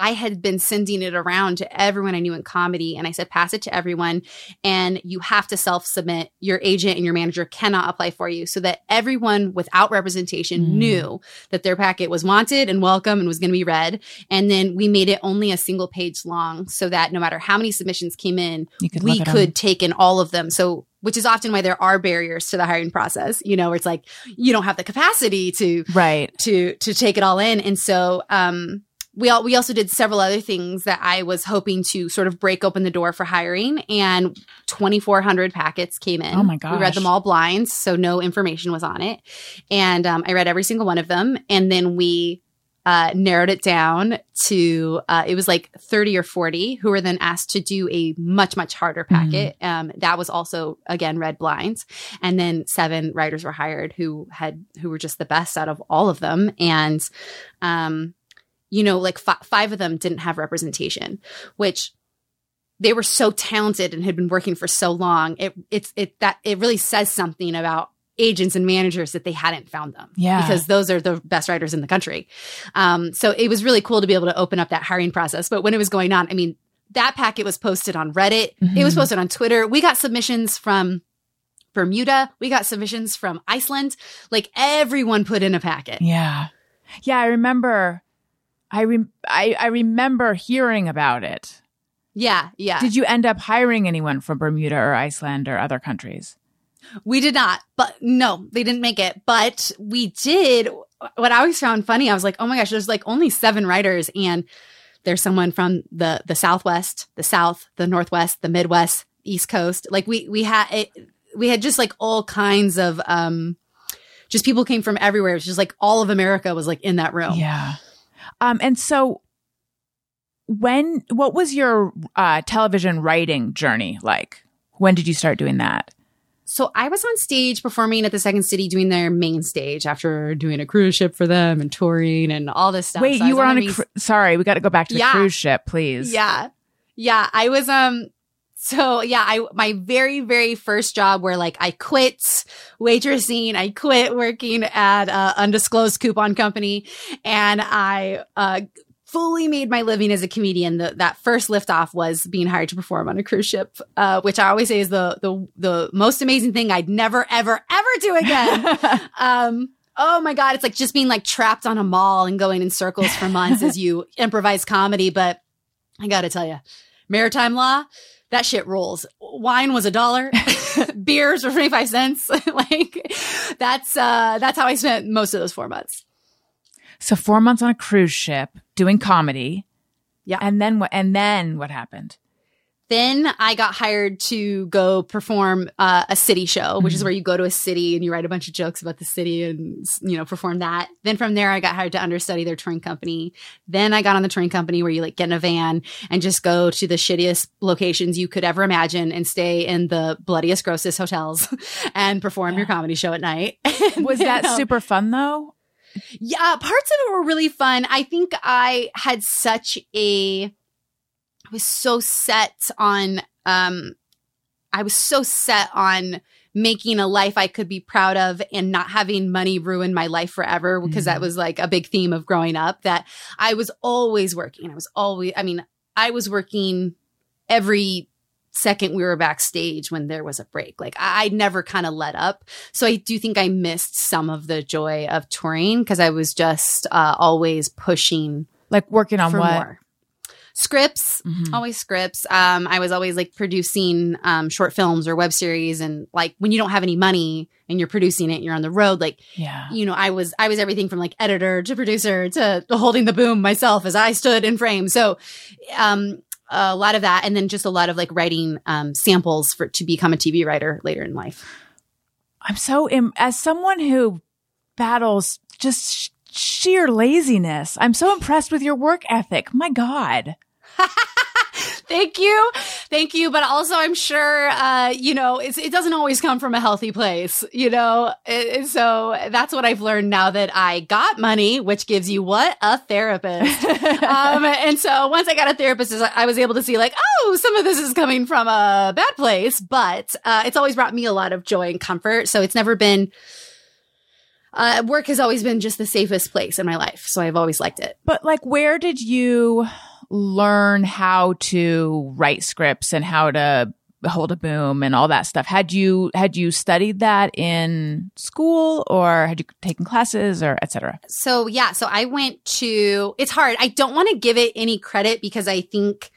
I had been sending it around to everyone I knew in comedy, and I said, pass it to everyone, and you have to self submit. Your agent and your manager cannot apply for you, so that everyone without representation Mm. knew that their packet was wanted and welcome and was going to be read. And then we made it only a single page long, so that no matter how many submissions came in, could we look at 'em. could take in all of them. So, which is often why there are barriers to the hiring process. You know, where it's like you don't have the capacity to Right. to to take it all in and so um we all, we also did several other things that I was hoping to sort of break open the door for hiring. And 2,400 packets came in. Oh my god! We read them all blinds, so no information was on it. And um, I read every single one of them. And then we uh, narrowed it down to uh, it was like 30 or 40 who were then asked to do a much much harder packet um, that was also again red blinds and then seven writers were hired who had who were just the best out of all of them and um you know like fi- five of them didn't have representation which they were so talented and had been working for so long it it's it that it really says something about agents and managers that they hadn't found them Yeah. because those are the best writers in the country um, so it was really cool to be able to open up that hiring process. But when it was going on, I mean, that packet was posted on Reddit. It was Mhm. posted on Twitter. We got submissions from Bermuda. We got submissions from Iceland. Like everyone put in a packet. Yeah. Yeah, I remember I rem- I, I remember hearing about it. Yeah, yeah. Did you end up hiring anyone from Bermuda or Iceland or other countries? we did not, but no, they didn't make it. But we did. What I always found funny, I was like, oh my gosh, there's like only seven writers, and there's someone from the the Southwest, the South, the Northwest, the Midwest, East Coast. Like we we had it, we had just like all kinds of um, just people came from everywhere. It was just like all of America was like in that room. Yeah. Um and so when what was your uh television writing journey like? When did you start doing that? So I was on stage performing at the Second City doing their main stage after doing a cruise ship for them and touring and all this stuff. Wait, So you were on a main cru- sorry, we got to go back to the Yeah. cruise ship, please. Yeah. Yeah. I was, um, so yeah, I, my very, very first job where like I quit waitressing, I quit working at uh undisclosed coupon company and I, uh, fully made my living as a comedian. The, that first liftoff was being hired to perform on a cruise ship, uh, which I always say is the, the, the most amazing thing I'd never, ever, ever do again. um oh my god it's like just being like trapped on a mall and going in circles for months as you improvise comedy but i gotta tell you maritime law that shit rules wine was a dollar beers were 25 cents like that's uh that's how i spent most of those four months so 4 months on a cruise ship doing comedy. Yeah. And then what and then what happened? Then I got hired to go perform uh, a city show, which is Mhm. where you go to a city and you write a bunch of jokes about the city and you know perform that. Then from there, I got hired to understudy their touring company. Then I got on the touring company where you like get in a van and just go to the shittiest locations you could ever imagine and stay in the bloodiest, grossest hotels and perform your comedy show at night. Was that Um, super fun though? yeah, parts of it were really fun. I think I had such a was so set on um I was so set on making a life I could be proud of and not having money ruin my life forever because that Mhm. was like a big theme of growing up that I was always working. I was always I mean, I was working every second we were backstage when there was a break. Like I, I never kind of let up. So I do think I missed some of the joy of touring because I was just uh, always pushing Like working on what? more. Scripts, Mhm. always scripts. Um, I was always like producing um, short films or web series, and like when you don't have any money and you're producing it, you're on the road. Like Yeah. you know, I was I was everything from like editor to producer to holding the boom myself as I stood in frame. So, um, a lot of that, and then just a lot of like writing um, samples for to become a TV writer later in life. I'm so Im- as someone who battles just sh- sheer laziness. I'm so impressed with your work ethic. My god. Thank you. Thank you. But also, I'm sure, uh, you know, it's, it doesn't always come from a healthy place, you know? It- so that's what I've learned now that I got money, which gives you what? A therapist. um, and so once I got a therapist, I was able to see like, oh, some of this is coming from a bad place, but, uh, it's always brought me a lot of joy and comfort. So it's never been, uh, work has always been just the safest place in my life. So I've always liked it. But like where did you learn how to write scripts and how to hold a boom and all that stuff? Had you had you studied that in school or had you taken classes or etc.? So yeah, so I went to it's hard. I don't want to give it any credit because I think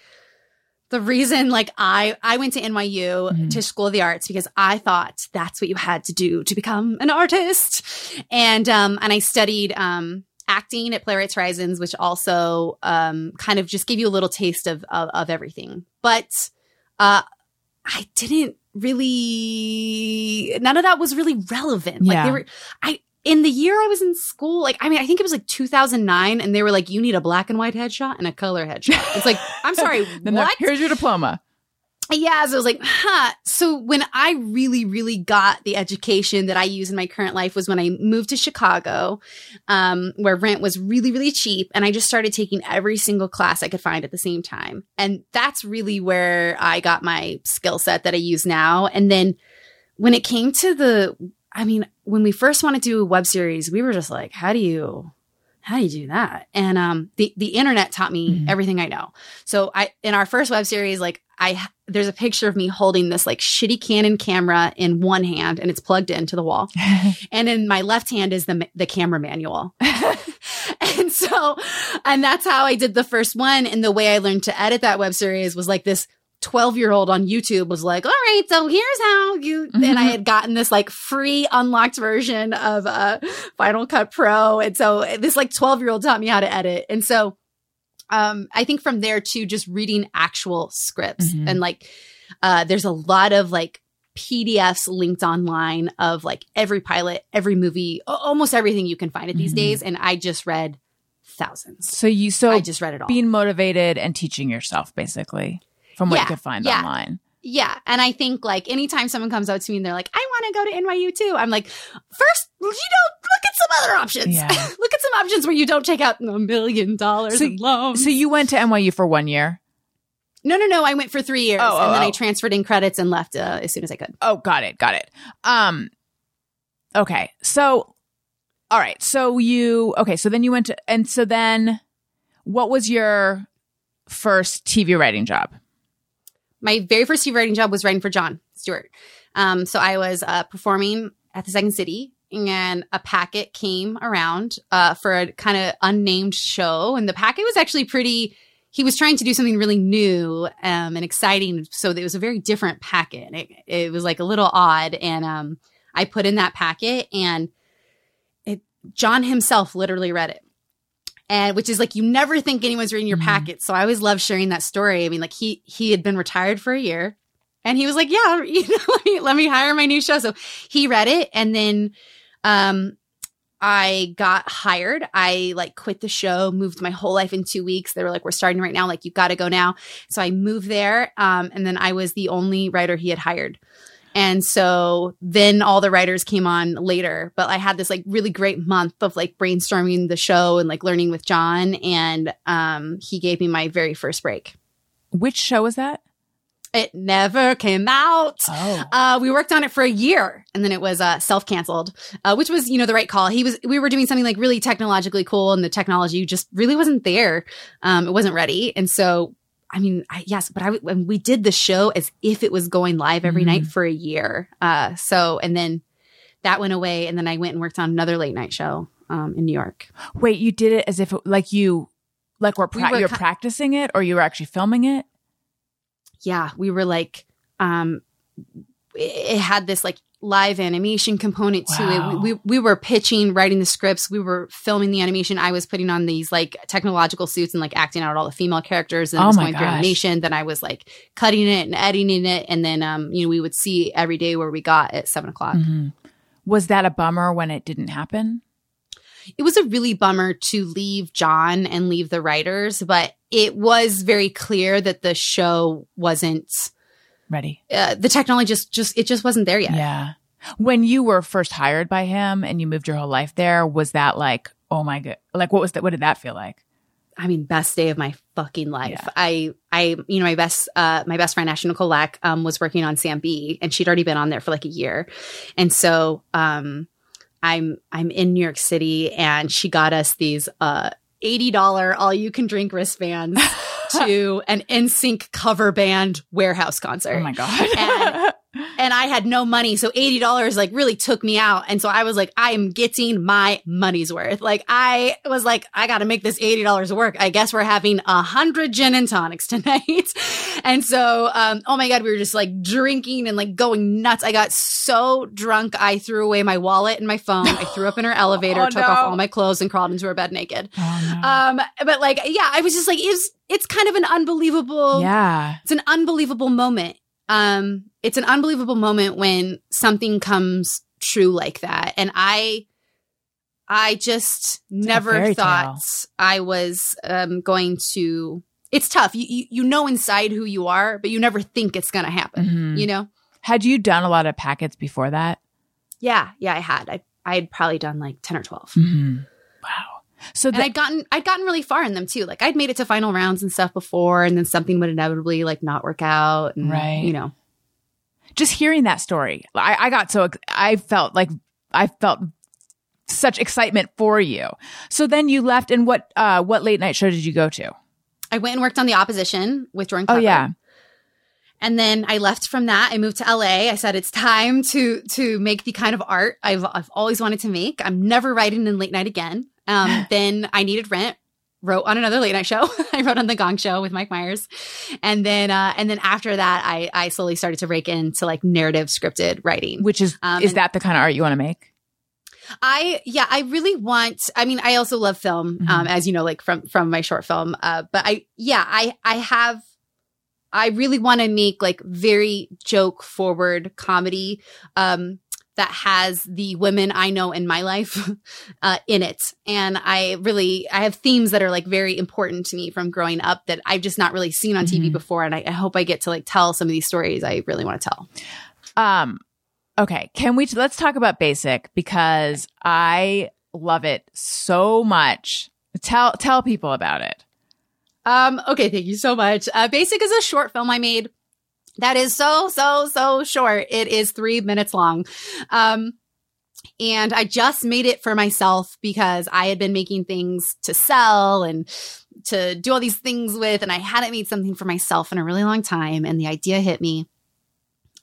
the reason like I I went to NYU Mhm. to School of the Arts because I thought that's what you had to do to become an artist. And um and I studied um acting at Playwrights Horizons, which also um, kind of just gave you a little taste of of, of everything. But uh, I didn't really. None of that was really relevant. Like Yeah. they were. I in the year I was in school. Like I mean, I think it was like 2009, and they were like, "You need a black and white headshot and a color headshot." It's like, I'm sorry, what? here's your diploma. Yeah, so I was like, huh. So when I really, really got the education that I use in my current life was when I moved to Chicago, um, where rent was really, really cheap. And I just started taking every single class I could find at the same time. And that's really where I got my skill set that I use now. And then when it came to the, I mean, when we first wanted to do a web series, we were just like, how do you, how do you do that? And um, the the internet taught me Mhm. everything I know. So I in our first web series, like I there's a picture of me holding this like shitty Canon camera in one hand, and it's plugged into the wall, and in my left hand is the the camera manual. and so, and that's how I did the first one. And the way I learned to edit that web series was like this 12 year old on YouTube was like, all right, so here's how you, and I had gotten this like free unlocked version of uh, Final Cut Pro. And so this like 12 year old taught me how to edit. And so, um, I think from there too, just reading actual scripts Mhm. and like, uh, there's a lot of like PDFs linked online of like every pilot, every movie, almost everything you can find it these Mhm. days. And I just read thousands. so you so I just read it all. being motivated and teaching yourself basically from what Yeah, you could find yeah. online. Yeah. And I think like anytime someone comes up to me and they're like, I want to go to NYU too, I'm like, first, you know, look at some other options. Yeah. look at some options where you don't take out a million dollars in loans. So you went to NYU for one year. no, no, no. I went for three years Oh, oh, and then oh. I transferred in credits and left uh, as soon as I could. Oh, got it, got it. Um, okay, so all right, so you okay, so then you went to, and so then, what was your first TV writing job? My very first TV writing job was writing for Jon Stewart. Um, so I was uh, performing at the Second City, and a packet came around uh, for a kind of unnamed show, and the packet was actually pretty. He was trying to do something really new um, and exciting, so it was a very different packet. It, it was like a little odd, and um, I put in that packet, and it Jon himself literally read it and which is like you never think anyone's reading your packet. So I always love sharing that story. I mean, like he he had been retired for a year, and he was like, "Yeah, you know, let me let me hire my new show." So he read it, and then um, I got hired. I like quit the show, moved my whole life in two weeks. They were like, "We're starting right now. Like, you got to go now." So I moved there, um, and then I was the only writer he had hired. And so then all the writers came on later, but I had this like really great month of like brainstorming the show and like learning with Jon. And um, he gave me my very first break. Which show was that? It never came out. Oh, Uh, we worked on it for a year and then it was uh, self canceled, uh, which was, you know, the right call. He was, we were doing something like really technologically cool and the technology just really wasn't there. Um, it wasn't ready. And so, I mean, I, yes, but I, when we did the show as if it was going live every Mhm. night for a year. Uh, so, and then that went away. And then I went and worked on another late night show, um, in New York. wait, you did it as if it, like you, like were, pra- We were you were ki- practicing it, or you were actually filming it? yeah, we were like, um, it had this like live animation component to Wow. it. We, we we were pitching, writing the scripts, we were filming the animation. I was putting on these like technological suits and like acting out all the female characters and Oh it was going through animation. Then I was like cutting it and editing it, and then um, you know, we would see every day where we got at seven o'clock. Mhm. Was that a bummer when it didn't happen? it was a really bummer to leave Jon and leave the writers, but it was very clear that the show wasn't Ready? uh, the technology just just it just wasn't there yet. Yeah. When you were first hired by him and you moved your whole life there, was that like, oh my god, like what was that? What did that feel like? I mean, best day of my fucking life. Yeah. I, I, you know, my best, uh, my best friend Ashley Nicole Black, um, was working on Sam Bee and she'd already been on there for like a year. And so, um, I'm, I'm in New York City and she got us these, uh, $80 all you can drink wristbands to an NSYNC cover band warehouse concert. Oh my god. And- I had no money. So $80 like really took me out. And so I was like, I am getting my money's worth. Like I was like, I got to make this $80 work. I guess we're having a hundred gin and tonics tonight. and so, um, oh my God, we were just like drinking and like going nuts. I got so drunk. I threw away my wallet and my phone. I threw up in her elevator, Oh, took no. off all my clothes and crawled into her bed naked. Oh, no. Um, but like, yeah, I was just like, it's, it's kind of an unbelievable yeah. it's an unbelievable moment. Um, it's an unbelievable moment when something comes true like that. And I, I just never thought tale. I was um, going to. It's tough. You, you you know inside who you are, but you never think it's going to happen. Mhm. You know? Had you done a lot of packets before that? Yeah, yeah. I had. I I had probably done like ten or 12 Mm-hmm. Wow. So and I'd gotten I'd gotten really far in them too. Like I'd made it to final rounds and stuff before, and then something would inevitably like not work out. And, Right. You know. Just hearing that story, I, I got so I felt like I felt such excitement for you. So then you left, and what uh what late night show did you go to? I went and worked on the opposition with Jordan. Oh yeah, And then I left from that. I moved to LA. I said it's time to to make the kind of art I've I've always wanted to make. I'm never writing in late night again. Um, then I needed rent. Wrote on another late night show. I wrote on the Gong Show with Mike Myers, and then uh, and then after that, I I slowly started to break into like narrative scripted writing. which is Um, is that the kind of art you want to make? I yeah, I really want. I mean, I also love film, um, as you know, like from from my short film. Uh, but I yeah, I I have. I really want to make like very joke forward comedy um, that has the women I know in my life uh, in it, and I really I have themes that are like very important to me from growing up that I've just not really seen on TV Mhm. before, and I, I hope I get to like tell some of these stories I really want to tell. Um, okay, can we let's talk about Basic because I love it so much. Tell tell people about it. Um, okay, thank you so much. Uh, Basic is a short film I made that is so, so, so short. It is three minutes long. Um, and I just made it for myself because I had been making things to sell and to do all these things with, and I hadn't made something for myself in a really long time. And the idea hit me.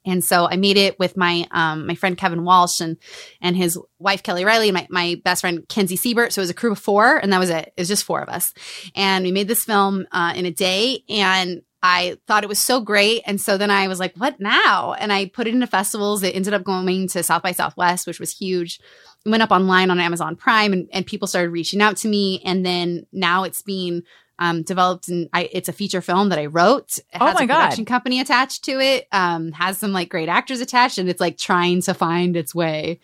And so I made it with my um, my friend Kevin Walsh and and his wife Kelly Riley, and my, my best friend Kenzie Siebert. So it was a crew of four, and that was it. It was just four of us, and we made this film uh, in a day. And I thought it was so great, and so then I was like, "What now?" And I put it into festivals. It ended up going to South by Southwest, which was huge. It went up online on Amazon Prime, and, and people started reaching out to me. And then now it's being um, developed and I, it's a feature film that I wrote. It Oh has my a God. production company attached to it. Um, has some like great actors attached, and it's like trying to find its way.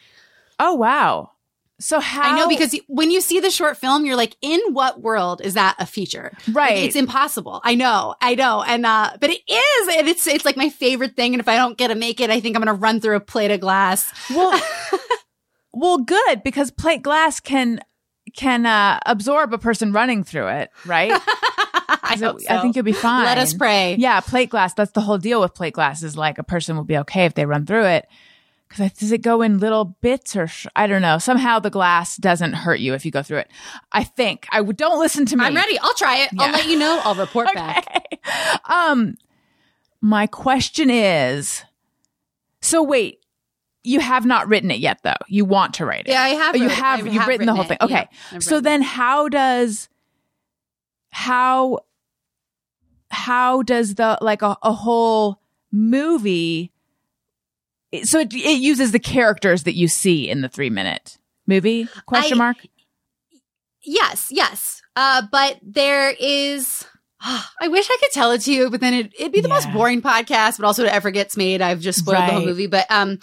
Oh wow. So how I know because when you see the short film, you're like, in what world is that a feature? Like, right. it's impossible. I know, I know, and uh, but it is, and it's it's like my favorite thing. And if I don't get to make it, I think I'm gonna run through a plate of glass. well, well, good because plate glass can can uh, absorb a person running through it, right? I, So I think you'll be fine. Let us pray. Yeah, plate glass. That's the whole deal with plate glass. Is like a person will be okay if they run through it. Because does it go in little bits or sh- I don't know. Somehow the glass doesn't hurt you if you go through it. I think. I would don't listen to me. I'm ready. I'll try it. Yeah. I'll let you know. I'll report back. Um, my question is, so wait, you have not written it yet, though. You want to write it. Yeah, I have. Oh, you have. You've written, the whole it. thing. Okay. Yeah, so written then, how does how how does the like a, a whole movie? So it, it uses the characters that you see in the three minute movie? Question I- mark. Yes, yes. Uh, but there is. I wish I could tell it to you, but then it, it'd be the most boring podcast. But also, it ever gets made, I've just spoiled the whole movie. But um,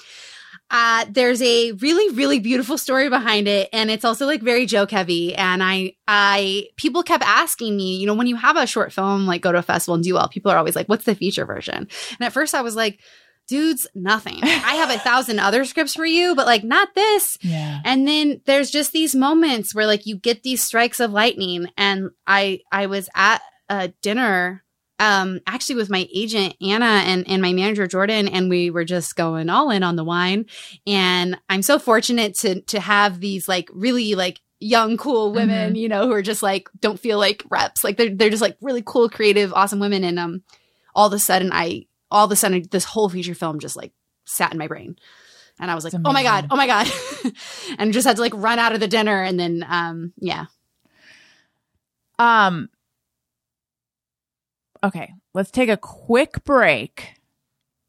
uh, there's a really, really beautiful story behind it, and it's also like very joke heavy. And I, I, people kept asking me, you know, when you have a short film, like go to a festival and do well, people are always like, "What's the feature version?" And at first, I was like, "Dudes, nothing. I have a thousand other scripts for you, but like not this." Yeah. And then there's just these moments where like you get these strikes of lightning and I I was at a dinner um actually with my agent Anna and and my manager Jordan and we were just going all in on the wine and I'm so fortunate to to have these like really like young cool women you know who are just like don't feel like reps like they're they're just like really cool creative awesome women and um all of a sudden I all of a sudden this whole feature film just like sat in my brain. And I was like, oh my God, oh my God. and just had to like run out of the dinner. And then, um, yeah. Um Okay, let's take a quick break.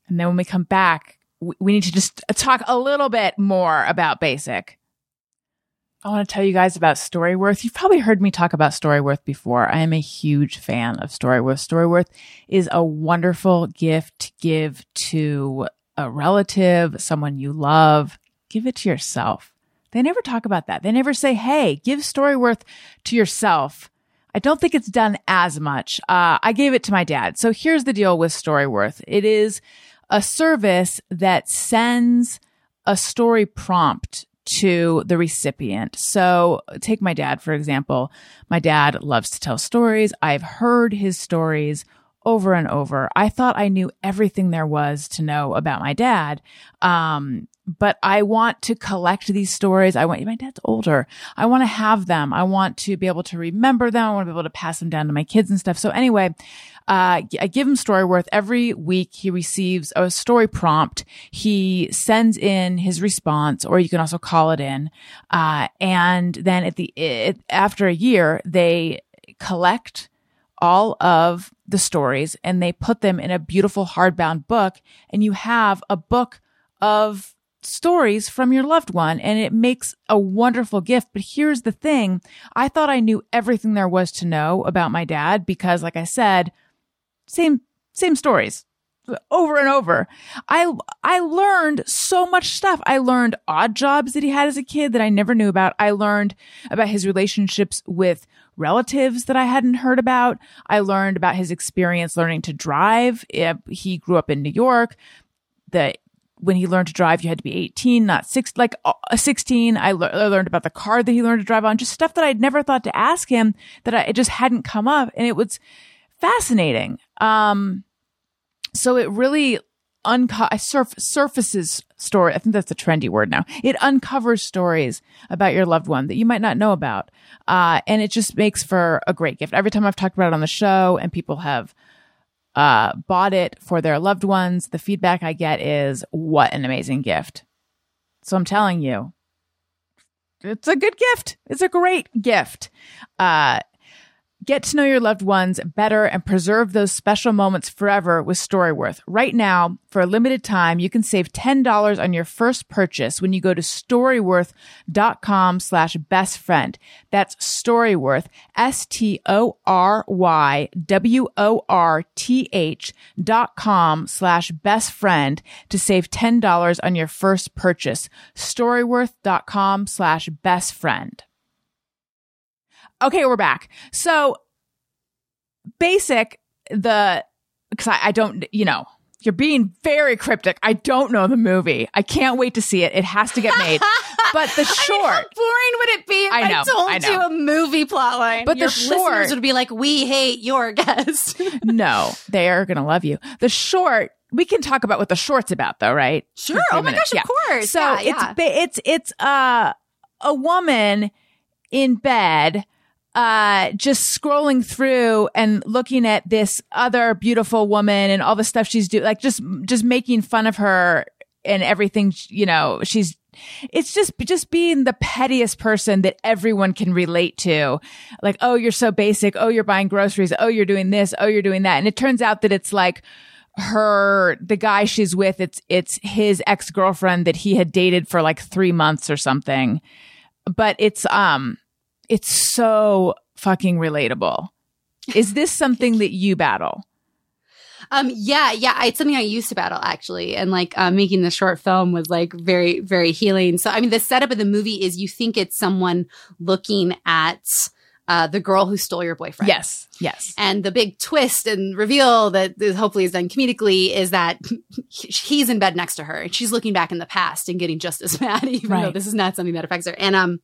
And then when we come back, we, we need to just talk a little bit more about basic. I want to tell you guys about Storyworth. You've probably heard me talk about Storyworth before. I am a huge fan of Storyworth. Storyworth is a wonderful gift to give to a relative, someone you love. Give it to yourself. They never talk about that. They never say, hey, give Storyworth to yourself. I don't think it's done as much. Uh, I gave it to my dad. So here's the deal with Storyworth. It is a service that sends a story prompt to the recipient. So take my dad, for example. My dad loves to tell stories. I've heard his stories over and over. I thought I knew everything there was to know about my dad. Um, but I want to collect these stories. I want, my dad's older. I want to have them. I want to be able to remember them. I want to be able to pass them down to my kids and stuff. So anyway, uh, I give him Storyworth every week. He receives a story prompt. He sends in his response, or you can also call it in. Uh, and then at the, it, after a year, they collect all of the stories and they put them in a beautiful hardbound book and you have a book of stories from your loved one and it makes a wonderful gift. But here's the thing. I thought I knew everything there was to know about my dad because like I said, same, same stories over and over. I, I learned so much stuff. I learned odd jobs that he had as a kid that I never knew about. I learned about his relationships with relatives that I hadn't heard about. I learned about his experience learning to drive. He grew up in New York. The when he learned to drive, you had to be 18, not six, like uh, 16. I, lear- I learned about the car that he learned to drive on, just stuff that I'd never thought to ask him that I, it just hadn't come up. And it was fascinating. Um, so it really unco- surf- surfaces story. I think that's a trendy word now. It uncovers stories about your loved one that you might not know about. Uh, and it just makes for a great gift. Every time I've talked about it on the show and people have uh, bought it for their loved ones, the feedback I get is, what an amazing gift. So I'm telling you, it's a good gift. It's a great gift. Uh, Get to know your loved ones better and preserve those special moments forever with Storyworth. Right now, for a limited time, you can save $10 on your first purchase when you go to storyworth.com slash best friend. That's Storyworth, S-T-O-R-Y-W-O-R-T-H dot com slash best friend to save $10 on your first purchase. Storyworth.com slash best friend. Okay, we're back. So basic, the, cause I, I don't, you know, you're being very cryptic. I don't know the movie. I can't wait to see it. It has to get made. But the I mean, how short, boring would it be if I I, told I know. you a movie plotline? But the short- listeners would be like, "We hate your guest." no, they are going to love you. The short, we can talk about what the short's about though, right? sure. For a few Oh my minutes. gosh, of course. So yeah, it's yeah. it's it's uh a woman in bed uh just scrolling through and looking at this other beautiful woman and all the stuff she's doing like just just making fun of her and everything you know she's it's just just being the pettiest person that everyone can relate to. Like oh you're so basic. Oh you're buying groceries. Oh you're doing this. Oh you're doing that. And it turns out that it's like her the guy she's with it's it's his ex-girlfriend that he had dated for like 3 months or something. But it's um it's so fucking relatable is this something that you battle Um, yeah, yeah, it's something I used to battle actually, and like uh, making the short film was like very, very healing. So, I mean, the setup of the movie is you think it's someone looking at uh, the girl who stole your boyfriend. yes yes And the big twist and reveal that is hopefully is done comedically is that he's in bed next to her and she's looking back in the past and getting just as mad, even though this is not something that affects her. And um,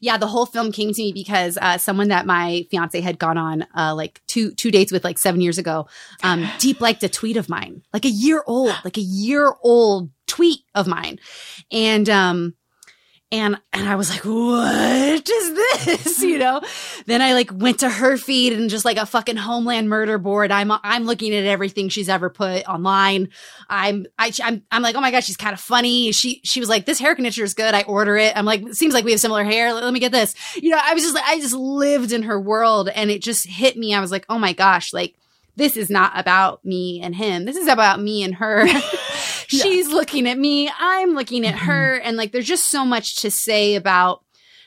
yeah, the whole film came to me because uh, someone that my fiance had gone on uh, like two two dates with like seven years ago, um, deep liked a tweet of mine, like a year old, like a year old tweet of mine, and um, And and I was like, what is this? You know? then I like went to her feed and just like a fucking homeland murder board. I'm I'm looking at everything she's ever put online. I'm I, I'm I'm like, oh my god, she's kind of funny. She she was like, this hair conditioner is good. I order it. I'm like, seems like we have similar hair. Let, let me get this. You know, I was just like, I just lived in her world, and it just hit me. I was like, oh my gosh, like this is not about me and him. This is about me and her. She's looking at me. I'm looking at mm-hmm. her. And like, there's just so much to say about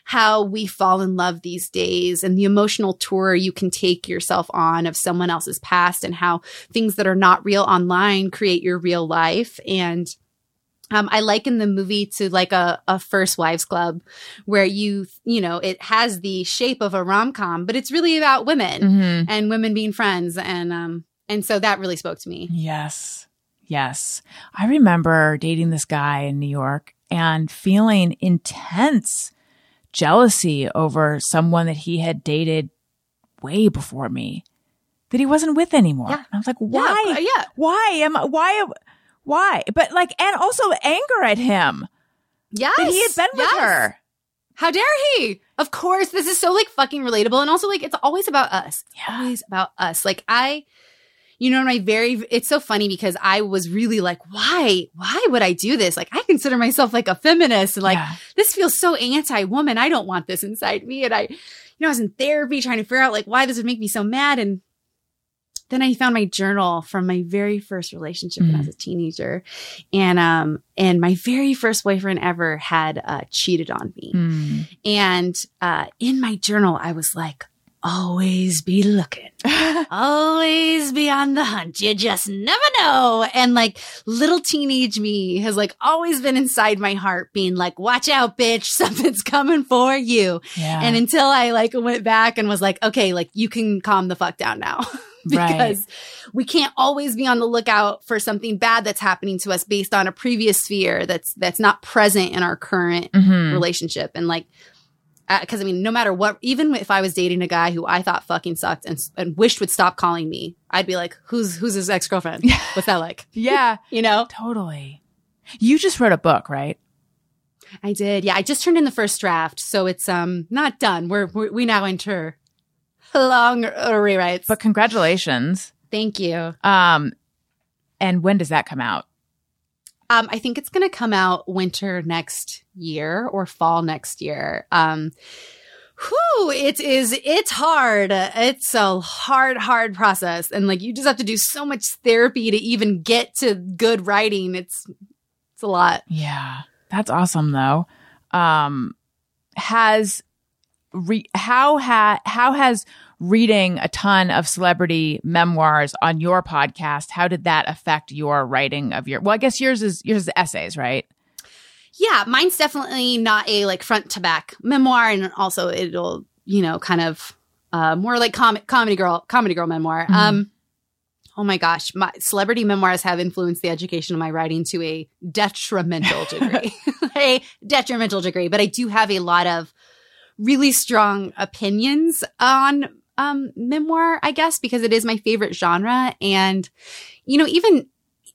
how we fall in love these days and the emotional tour you can take yourself on of someone else's past and how things that are not real online create your real life. And um, I liken the movie to like a, a first wives club where you, you know, it has the shape of a rom com, but it's really about women Mhm. and women being friends. And, um, and so that really spoke to me. Yes. Yes. I remember dating this guy in New York and feeling intense jealousy over someone that he had dated way before me that he wasn't with anymore. Yeah. I was like, why? Yeah, uh, yeah. Why am I, why, why? But like, and also anger at him Yes. that he had been with yes. her. How dare he? Of course, this is so like fucking relatable. And also, like, it's always about us. Yeah. Always about us. Like, I, you know, my very, it's so funny because I was really like, why, why would I do this? Like, I consider myself like a feminist and like, Yeah. this feels so anti woman. I don't want this inside me. And I, you know, I was in therapy trying to figure out like why this would make me so mad. And then I found my journal from my very first relationship when I was a teenager. And, um, and my very first boyfriend ever had, uh, cheated on me. Mm. And, uh, in my journal, I was like, always be looking. always be on the hunt. You just never know. And like little teenage me has like always been inside my heart being like, watch out, bitch. Something's coming for you. Yeah. And until I like went back and was like, okay, like you can calm the fuck down now. because we can't always be on the lookout for something bad that's happening to us based on a previous fear that's that's not present in our current Mhm. relationship and like because I mean, no matter what, even if I was dating a guy who I thought fucking sucked and, and wished would stop calling me, I'd be like, "Who's who's his ex girlfriend? What's that like?" yeah. You know? Totally. You just wrote a book, right? I did. Yeah, I just turned in the first draft, so it's um not done. We're, we're we now enter long rewrites. But congratulations. Thank you. Um, and when does that come out? Um, I think it's going to come out winter next year or fall next year. Um, whew, it is, it's hard. It's a hard, hard process. And like, you just have to do so much therapy to even get to good writing. It's, it's a lot. Yeah, that's awesome though. Um, has re- how ha- how has reading a ton of celebrity memoirs on your podcast? How did that affect your writing of your? Well, I guess yours is yours is essays, right? Yeah, mine's definitely not a like front to back memoir, and also it'll you know kind of uh, more like com- comedy girl comedy girl memoir. Mhm. Um, oh my gosh, my celebrity memoirs have influenced the education of my writing to a detrimental degree, a detrimental degree. But I do have a lot of really strong opinions on um, memoir, I guess, because it is my favorite genre, and you know even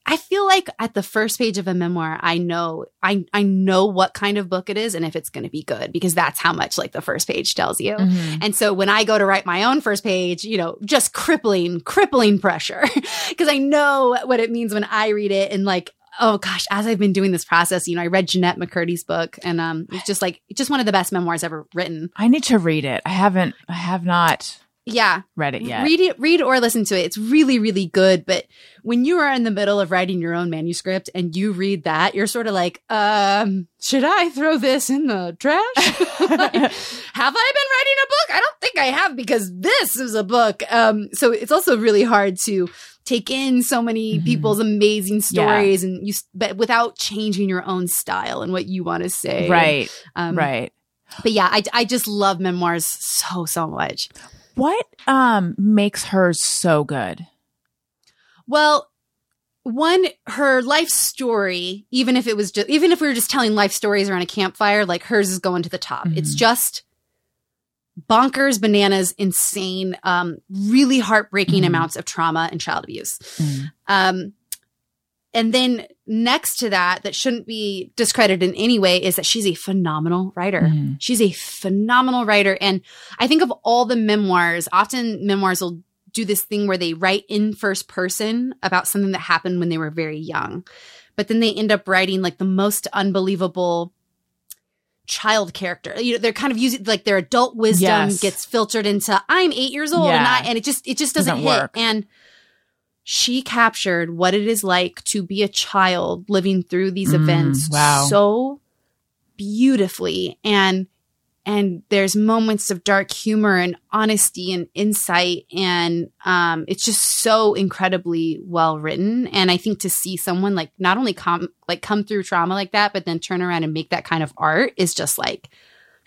I feel like at the first page of a memoir, I know I I know what kind of book it is and if it's going to be good because that's how much like the first page tells you. Mhm. And so when I go to write my own first page, you know, just crippling, crippling pressure because I know what it means when I read it and like oh gosh, as I've been doing this process, you know, I read Jennette McCurdy's book and um it's just like just one of the best memoirs ever written. I need to read it. I haven't. I have not Yeah. read it yet. Read it, read or listen to it. It's really, really good. But when you are in the middle of writing your own manuscript and you read that, you're sort of like, um, should I throw this in the trash? Like, have I been writing a book? I don't think I have because this is a book. Um, so it's also really hard to take in so many Mhm. people's amazing Yeah. stories and you, but without changing your own style and what you want to say. right. Um, right. But yeah, I, I just love memoirs so, so much. What um makes hers so good? Well, one, her life story, even if it was just, even if we were just telling life stories around a campfire, like hers is going to the top. It's Mhm. just bonkers, bananas, insane, um, really heartbreaking Mhm. amounts of trauma and child abuse. Mm. Um, and then next to that, that shouldn't be discredited in any way, is that she's a phenomenal writer. Mhm. She's a phenomenal writer. And I think of all the memoirs, often memoirs will do this thing where they write in first person about something that happened when they were very young. But then they end up writing like the most unbelievable child character. You know, they're kind of using like their adult wisdom Yes. gets filtered into I'm eight years old and I and it just it just doesn't, Doesn't hit. work. And she captured what it is like to be a child living through these Mm, events wow. so beautifully and and there's moments of dark humor and honesty and insight and um it's just so incredibly well written and i think to see someone like not only come like come through trauma like that but then turn around and make that kind of art is just like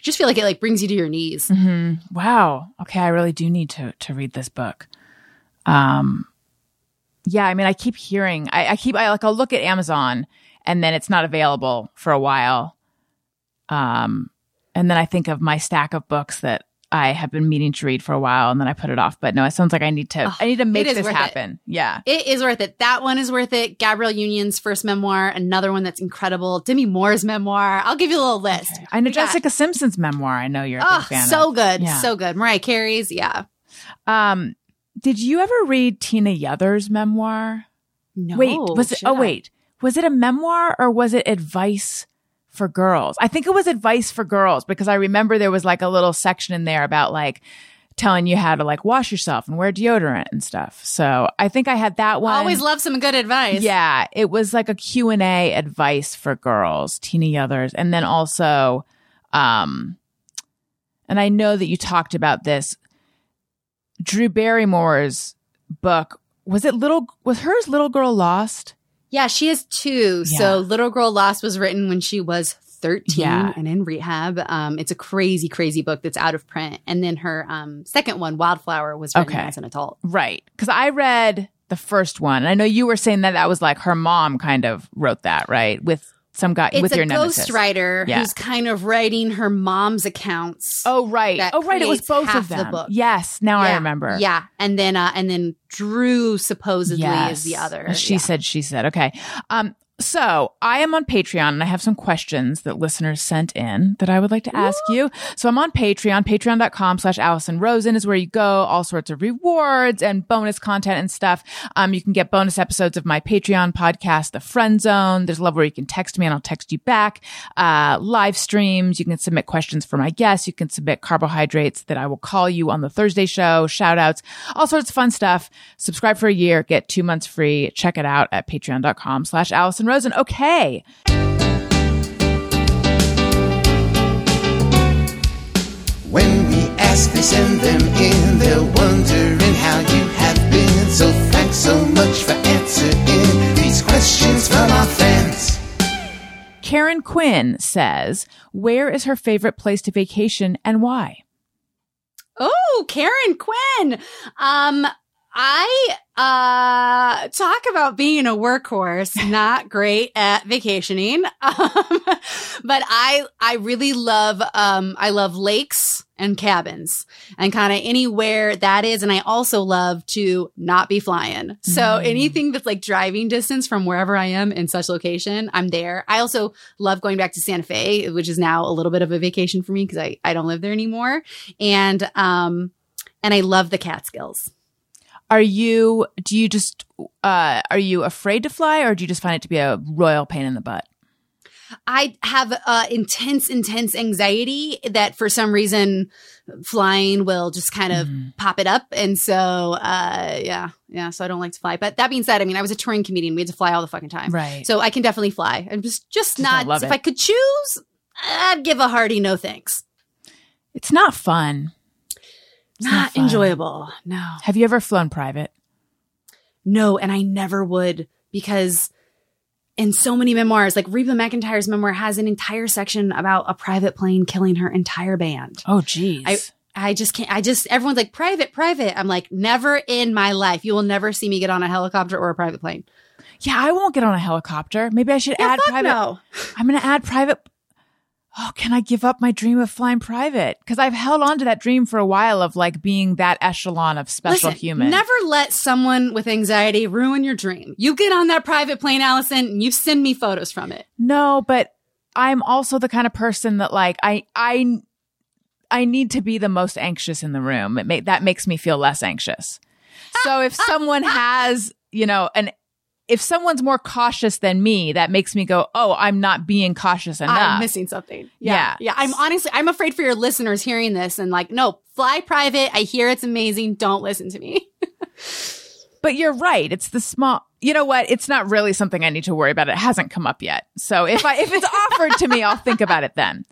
just feel like it like brings you to your knees hmm Wow. Okay, I really do need to to read this book. Um, yeah, I mean, I keep hearing, I, I keep, I like, I'll look at Amazon, and then it's not available for a while. Um, and then I think of my stack of books that I have been meaning to read for a while, and then I put it off. But no, it sounds like I need to, Oh, I need to make this worth it. happen. Yeah. It is worth it. That one is worth it. Gabrielle Union's first memoir, another one that's incredible. Demi Moore's memoir. I'll give you a little list. I know We got- Jessica Simpson's memoir. I know you're a Oh, big fan so of. good. Yeah. So good. Mariah Carey's. Yeah. Um, did you ever read Tina Yothers' memoir? No. wait, was it? Oh, I? wait, was it a memoir or was it advice for girls? I think it was advice for girls because I remember there was like a little section in there about like telling you how to like wash yourself and wear deodorant and stuff. So I think I had that one. Always love some good advice. Yeah, it was like a Q&A advice for girls, Tina Yothers. And then also, um, and I know that you talked about this, Drew Barrymore's book, was it Little, was hers Little Girl Lost? Yeah, she has two. Yeah. So Little Girl Lost was written when she was 13 Yeah. and in rehab. Um, it's a crazy, crazy book that's out of print. And then her um, second one, Wildflower, was written Okay. as an adult. Right. Because I read the first one. And I know you were saying that that was like her mom kind of wrote that, right? With some guy, It's with your nemesis. ghostwriter Yeah. who's kind of writing her mom's accounts. Oh, right. Oh, right. It was both of the them. book. Yes. Now I remember. Yeah, and then uh, and then Drew supposedly is the other. She Yeah. said, she said, okay. Um, so I am on Patreon and I have some questions that listeners sent in that I would like to ask you. So I'm on Patreon, patreon.com slash Allison Rosen is where you go, all sorts of rewards and bonus content and stuff. Um, you can get bonus episodes of my Patreon podcast, The Friend Zone. There's a level where you can text me and I'll text you back. Uh, live streams. You can submit questions for my guests. You can submit carbohydrates that I will call you on the Thursday show, shout outs, all sorts of fun stuff. Subscribe for a year, get two months free. Check it out at patreon.com slash Allison Rosen. Okay. When we ask, they send them in. They're wondering how you have been. So thanks so much for answering these questions from our fans. Karen Quinn says, where is her favorite place to vacation and why? Oh, Karen Quinn. Um, I uh talk about being a workhorse, not great at vacationing. Um, but I I really love um I love lakes and cabins and kind of anywhere that is and I also love to not be flying. So Mm. anything that's like driving distance from wherever I am in such location, I'm there. I also love going back to Santa Fe, which is now a little bit of a vacation for me because I I don't live there anymore. And um and I love the Catskills. Are you, do you just, uh, are you afraid to fly or do you just find it to be a royal pain in the butt? I have uh, intense, intense anxiety that for some reason flying will just kind of pop it up. And so, uh, yeah, yeah. So I don't like to fly. But that being said, I mean, I was a touring comedian. We had to fly all the fucking time. Right. So I can definitely fly. I'm just, just, Just not, if it. I could choose, I'd give a hearty no thanks. It's not fun. It's not Not enjoyable. No. Have you ever flown private? No, and I never would because in so many memoirs, like Reba McEntire's memoir has an entire section about a private plane killing her entire band. Oh, geez. I I just can't. I just everyone's like private, private. I'm like never in my life. You will never see me get on a helicopter or a private plane. yeah, I won't get on a helicopter. Maybe I should Yeah, add private. no. I'm going to add private. Oh, can I give up my dream of flying private? Because I've held on to that dream for a while of like being that echelon of special Listen, human. Never let someone with anxiety ruin your dream. You get on that private plane, Allison, and you send me photos from it. No, but I'm also the kind of person that like I I I need to be the most anxious in the room. It may, that makes me feel less anxious. So if someone has, you know, an if someone's more cautious than me, that makes me go, "Oh, I'm not being cautious enough." I'm missing something. Yeah. Yeah. yeah. I'm honestly, I'm afraid for your listeners hearing this and like, no, fly private. I hear it's amazing. Don't listen to me. But you're right. It's the small. You know what? It's not really something I need to worry about. It hasn't come up yet. So if I if it's offered to me, I'll think about it then.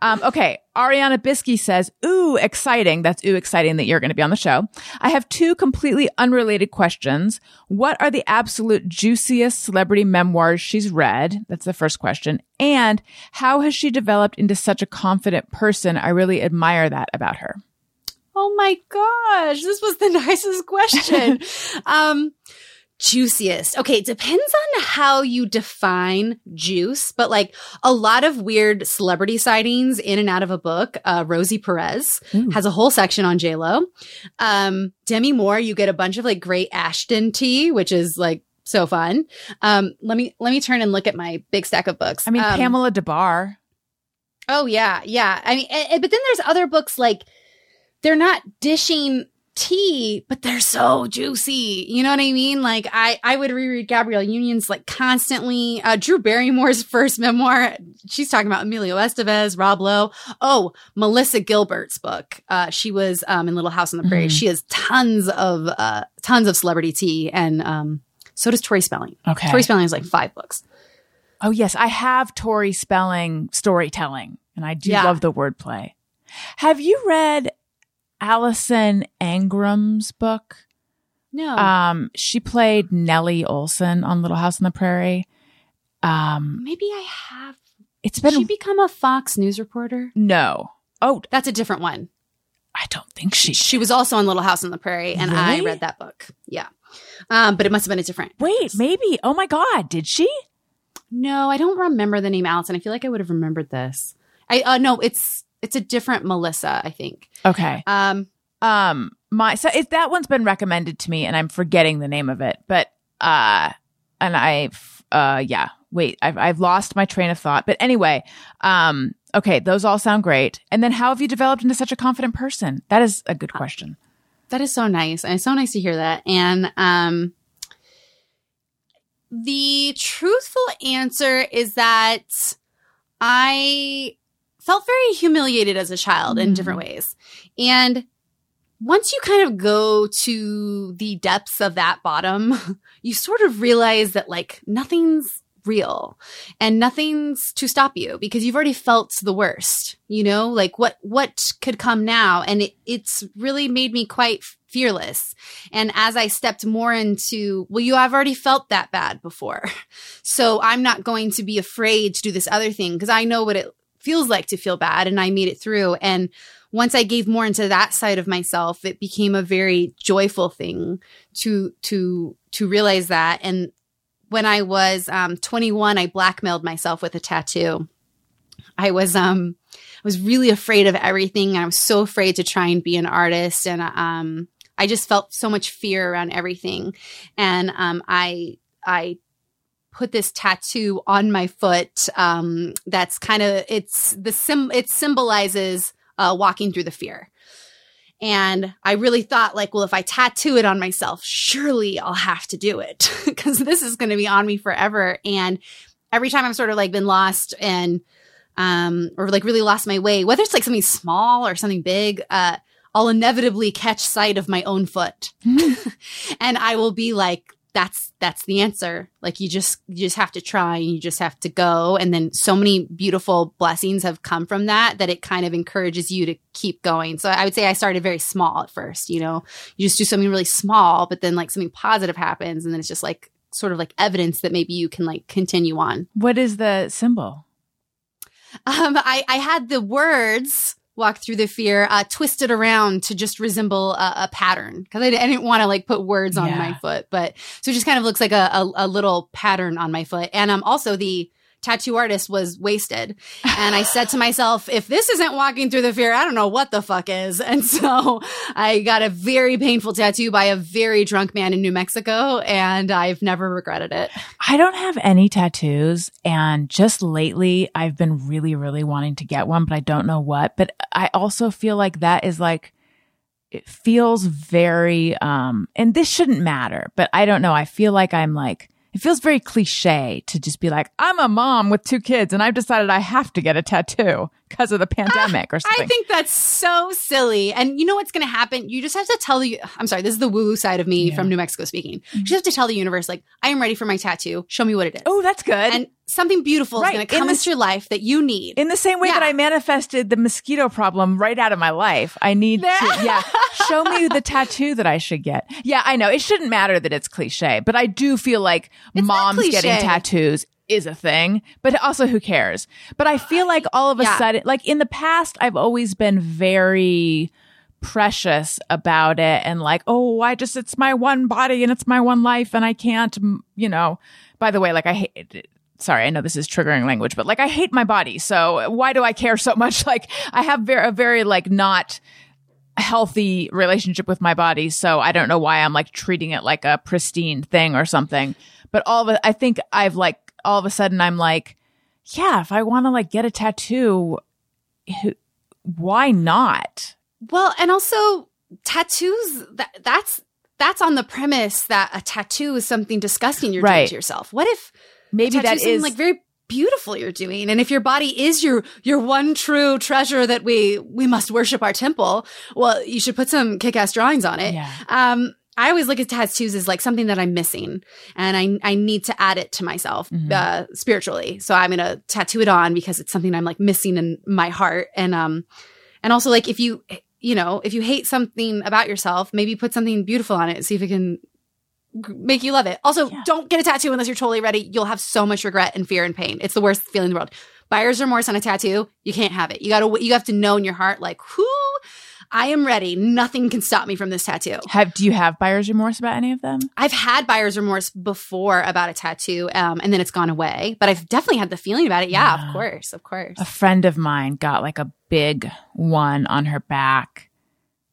Um, okay, Ariana Bisky says, "Ooh, exciting! That's ooh exciting that you're going to be on the show." I have two completely unrelated questions. What are the absolute juiciest celebrity memoirs she's read? That's the first question. And how has she developed into such a confident person? I really admire that about her. Oh my gosh, this was the nicest question. um, juiciest. Okay, it depends on how you define juice, but like a lot of weird celebrity sightings in and out of a book. Uh, Rosie Perez Ooh. has a whole section on J Lo. Um, Demi Moore, you get a bunch of like great Ashton tea, which is like so fun. Um, let me let me turn and look at my big stack of books. I mean, Um, Pamela Des Barres. Oh yeah, yeah. I mean, and, and- but then there's other books like they're not dishing tea, but they're so juicy. You know what I mean? Like I, I would reread Gabrielle Union's like constantly. Uh, Drew Barrymore's first memoir. She's talking about Emilio Estevez, Rob Lowe. Oh, Melissa Gilbert's book. Uh, she was um, in Little House on the Prairie. Mhm. She has tons of uh, tons of celebrity tea, and um, so does Tori Spelling. Okay. Tori Spelling has like five books. Oh yes, I have Tori spelling storytelling, and I do Yeah. love the wordplay. Have you read Alison Arngrim's book? No, Um, she played Nellie Oleson on Little House on the Prairie. Um, maybe I have. it's Did been she become a Fox News reporter? no. Oh, That's a different one. I don't think she. She was also on Little House on the Prairie, and I read that book. Yeah, um, but it must have been a different. Wait, maybe. Oh my God, did she? No, I don't remember the name Allison. I feel like I would have remembered this. I uh, no, it's it's a different Melissa. I think. Okay. Um, Um, my so it, that one's been recommended to me, and I'm forgetting the name of it. But uh, and I've uh, yeah. Wait, I've I've lost my train of thought. But anyway, um, okay, those all sound great. And then how have you developed into such a confident person? That is a good question. that is so nice, and it's so nice to hear that. And um, the truthful answer is that I felt very humiliated as a child in Mm. different ways. And once you kind of go to the depths of that bottom, you sort of realize that like nothing's real and nothing's to stop you because you've already felt the worst, you know, like what, what could come now. And it, it's really made me quite fearless. And as I stepped more into, well, you I've already felt that bad before. So I'm not going to be afraid to do this other thing because I know what it feels like to feel bad and I made it through. And once I gave more into that side of myself, it became a very joyful thing to to to realize that. And when I was um, 21, I blackmailed myself with a tattoo. I was um I was really afraid of everything. I was so afraid to try and be an artist, and um I just felt so much fear around everything. And um I I put this tattoo on my foot um that's kind of it's the sim it symbolizes uh walking through the fear. And i really thought like well if i tattoo it on myself surely i'll have to do it because this is going to be on me forever. And every time i've sort of like been lost and um or like really lost my way whether it's like something small or something big uh i'll inevitably catch sight of my own foot. And i will be like that's that's the answer. Like you just you just have to try and you just have to go. And then so many beautiful blessings have come from that that it kind of encourages you to keep going. So i would say i started very small at first you know? You just do something really small but then like something positive happens and then it's just like sort of like evidence that maybe you can like continue on. What is the symbol? um i i had the words walk through the fear uh twisted around to just resemble a, a pattern because I, I didn't want to like put words on Yeah. my foot but so it just kind of looks like a, a, a little pattern on my foot and um also the tattoo artist was wasted. And I said to myself, if this isn't walking through the fear, I don't know what the fuck is. And so I got a very painful tattoo by a very drunk man in New Mexico, and I've never regretted it. I don't have any tattoos. And just lately, I've been really, really wanting to get one, but I don't know what. But I also feel like that is like, it feels very, um, and this shouldn't matter, but I don't know. I feel like I'm like, it feels very cliche to just be like, I'm a mom with two kids and I've decided I have to get a tattue because of the pandemic or something. I think that's so silly. And you know what's going to happen? You just have to tell the, I'm sorry, this is the woo woo side of me Yeah. Mm-hmm. from New Mexico speaking. You just have to tell the universe, like, I am ready for my tattoo. Show me what it is. oh, that's good. and something beautiful Right. is going to In come this- into your life that you need. in the same way that I manifested the mosquito problem right out of my life, I need to, yeah, show me the tattoo that I should get. Yeah, I know it shouldn't matter that it's cliche, but I do feel like not moms getting tattoos is a thing, but also who cares? But I feel like all of a Yeah. sudden, like in the past, I've always been very precious about it and like, oh, I just, it's my one body and it's my one life and I can't, you know, by the way, like I hate, sorry, I know this is triggering language, but like I hate my body. So why do I care so much? Like I have very, a very like not healthy relationship with my body. So I don't know why I'm like treating it like a pristine thing or something. But all of it, I think I've like, all of a sudden I'm like, yeah, if I want to like get a tattoo, why not? well, and also tattoos, that, that's, that's on the premise that a tattoo is something disgusting you're doing to yourself. What if Maybe that is like very beautiful you're doing and if your body is your your one true treasure that we we must worship our temple well you should put some kick-ass drawings on it Yeah. um I always look at tattoos as like something that I'm missing and I, I need to add it to myself Mhm. uh, spiritually. So I'm going to tattoo it on because it's something I'm like missing in my heart. And, um, and also like if you, you know, if you hate something about yourself, maybe put something beautiful on it and see if it can make you love it. Also, Yeah. don't get a tattoo unless you're totally ready. You'll have so much regret and fear and pain. It's the worst feeling in the world. Buyer's remorse on a tattoo, you can't have it. You gotta, you have to know in your heart, like, whoo, I am ready. Nothing can stop me from this tattoo. have, do you have buyer's remorse about any of them? I've had buyer's remorse before about a tattoo, um, and then it's gone away. But I've definitely had the feeling about it. Yeah, Yeah. of course, of course. a friend of mine got like a big one on her back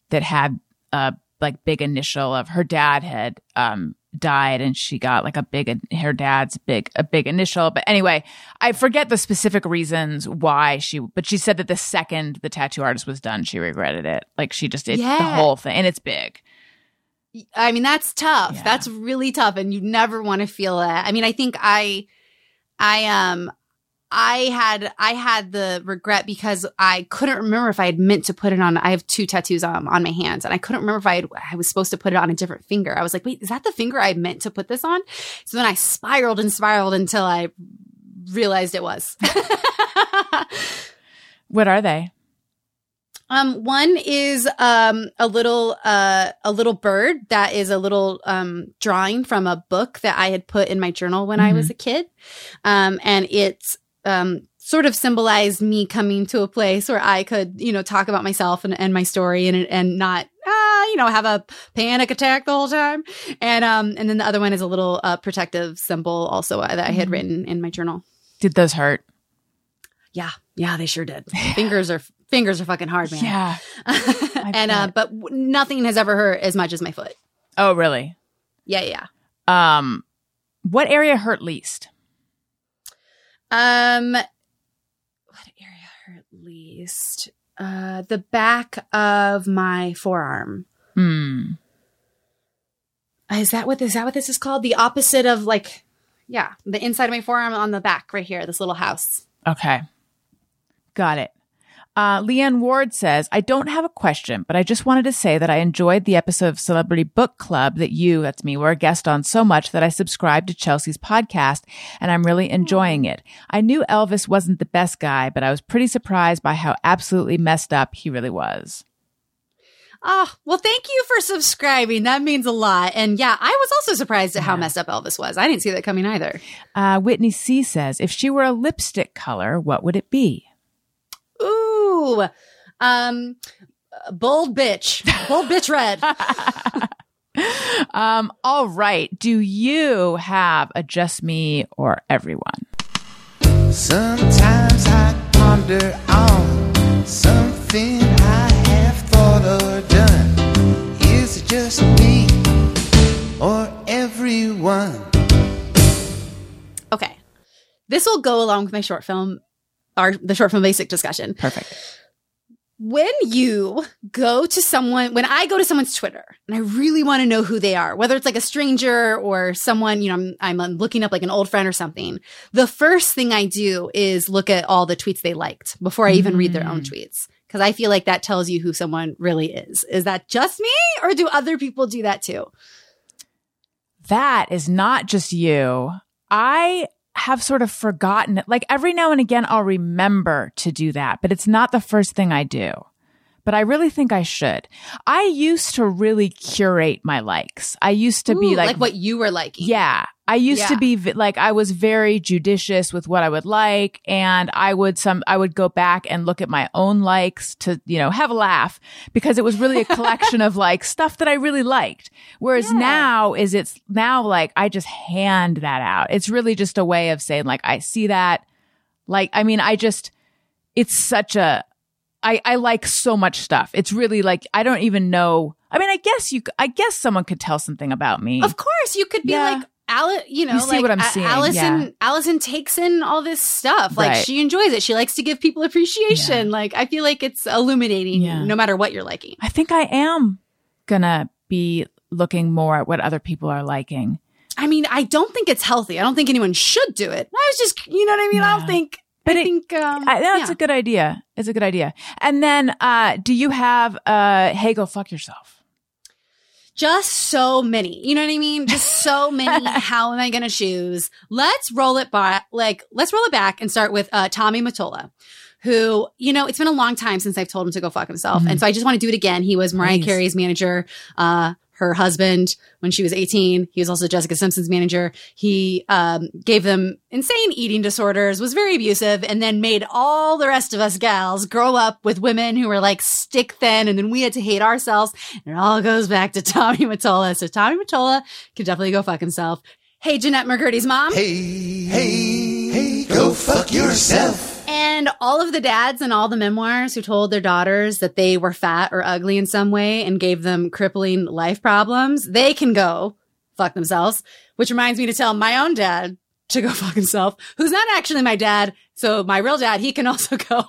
that had a like big initial of her dad had um died and she got like a big her dad's big a big initial but anyway i forget the specific reasons why she but she said that the second the tattoo artist was done she regretted it like she just did the whole thing and it's big I mean, that's tough. Yeah. That's really tough, and you never want to feel that. I mean, I think I, I um, I had I had the regret because I couldn't remember if I had meant to put it on. I have two tattoos um, on my hands, and I couldn't remember if I had, I was supposed to put it on a different finger. I was like, wait, is that the finger I meant to put this on? So then I spiraled and spiraled until I realized it was. what are they Um, one is um a little uh a little bird that is a little um drawing from a book that I had put in my journal when I was a kid. Um, and it's um sort of symbolized me coming to a place where I could, you know, talk about myself and, and my story and and not ah, you know, have a panic attack the whole time. And um and then the other one is a little uh protective symbol also uh, that I had Mhm. written in my journal. did those hurt Yeah, yeah, they sure did. Fingers are fingers are fucking hard, man. yeah and uh, but nothing has ever hurt as much as my foot. oh really Yeah, yeah. um what area hurt least Um, what area hurt least? Uh, the back of my forearm. hmm Is that what is that what this is called? The opposite of like, yeah, the inside of my forearm on the back right here. This little house. Okay. Got it. Uh, Leanne Ward says, I don't have a question, but I just wanted to say that I enjoyed the episode of Celebrity Book Club that you, that's me, were a guest on so much that I subscribed to Chelsea's podcast and I'm really enjoying it. I knew Elvis wasn't the best guy, but I was pretty surprised by how absolutely messed up he really was. Oh, well, thank you for subscribing. That means a lot. And yeah, I was also surprised at how messed up Elvis was. I didn't see that coming either. Uh, Whitney C says, if she were a lipstick color, what would it be? Ooh, um, bold bitch, bold bitch red. um, all right. Do you have a just me or everyone? Sometimes I ponder on something I have thought or done. Is it just me or everyone? Okay. This will go along with my short film, our the short film basic discussion. Perfect. When you go to someone, when I go to someone's Twitter and I really want to know who they are, whether it's like a stranger or someone, you know, I'm, I'm looking up like an old friend or something, the first thing I do is look at all the tweets they liked before I even read their own mm. tweets. Cause I feel like that tells you who someone really is. Is that just me or do other people do that too? That is not just you. I have sort of forgotten it. Like every now and again, I'll remember to do that, but it's not the first thing I do. But I really think I should. I used to really curate my likes. I used to be Ooh, like, what you were liking. yeah. I used to be like, I was very judicious with what I would like. And I would some, I would go back and look at my own likes to, you know, have a laugh because it was really a collection of like stuff that I really liked. Whereas Yeah. now is it's now like I just hand that out. It's really just a way of saying like, I see that. Like, I mean, I just, it's such a, I, I like so much stuff. It's really like, I don't even know. I mean, I guess you, I guess someone could tell something about me. Of course, you could be Yeah. like Alice. You know, You see like what I'm seeing, Allison. yeah. Allison takes in all this stuff. Like Right. she enjoys it. She likes to give people appreciation. Like I feel like it's illuminating, Yeah. no matter what you're liking. I think I am gonna be looking more at what other people are liking. I mean, I don't think it's healthy. I don't think anyone should do it. I was just, you know what I mean. I don't think. But I it- think um, I, that's yeah. a good idea. It's a good idea. And then, uh, do you have, uh, hey, go fuck yourself? Just so many. You know what I mean? Just so many. How am I going to choose? Let's roll it back. Like, let's roll it back and start with uh, Tommy Mottola, who, you know, it's been a long time since I've told him to go fuck himself. And so I just want to do it again. He was Mariah. Carey's manager, uh, her husband when she was 18. He was also Jessica Simpson's manager. He um, gave them insane eating disorders, was very abusive, and then made all the rest of us gals grow up with women who were like stick thin, and then we had to hate ourselves. And it all goes back to Tommy Mottola. So Tommy Mottola can definitely go fuck himself. Hey, Jennette McCurdy's mom. Hey, hey, hey, go fuck yourself. And all of the dads and all the memoirs who told their daughters that they were fat or ugly in some way and gave them crippling life problems, they can go fuck themselves. Which reminds me to tell my own dad to go fuck himself, who's not actually my dad. So my real dad, he can also go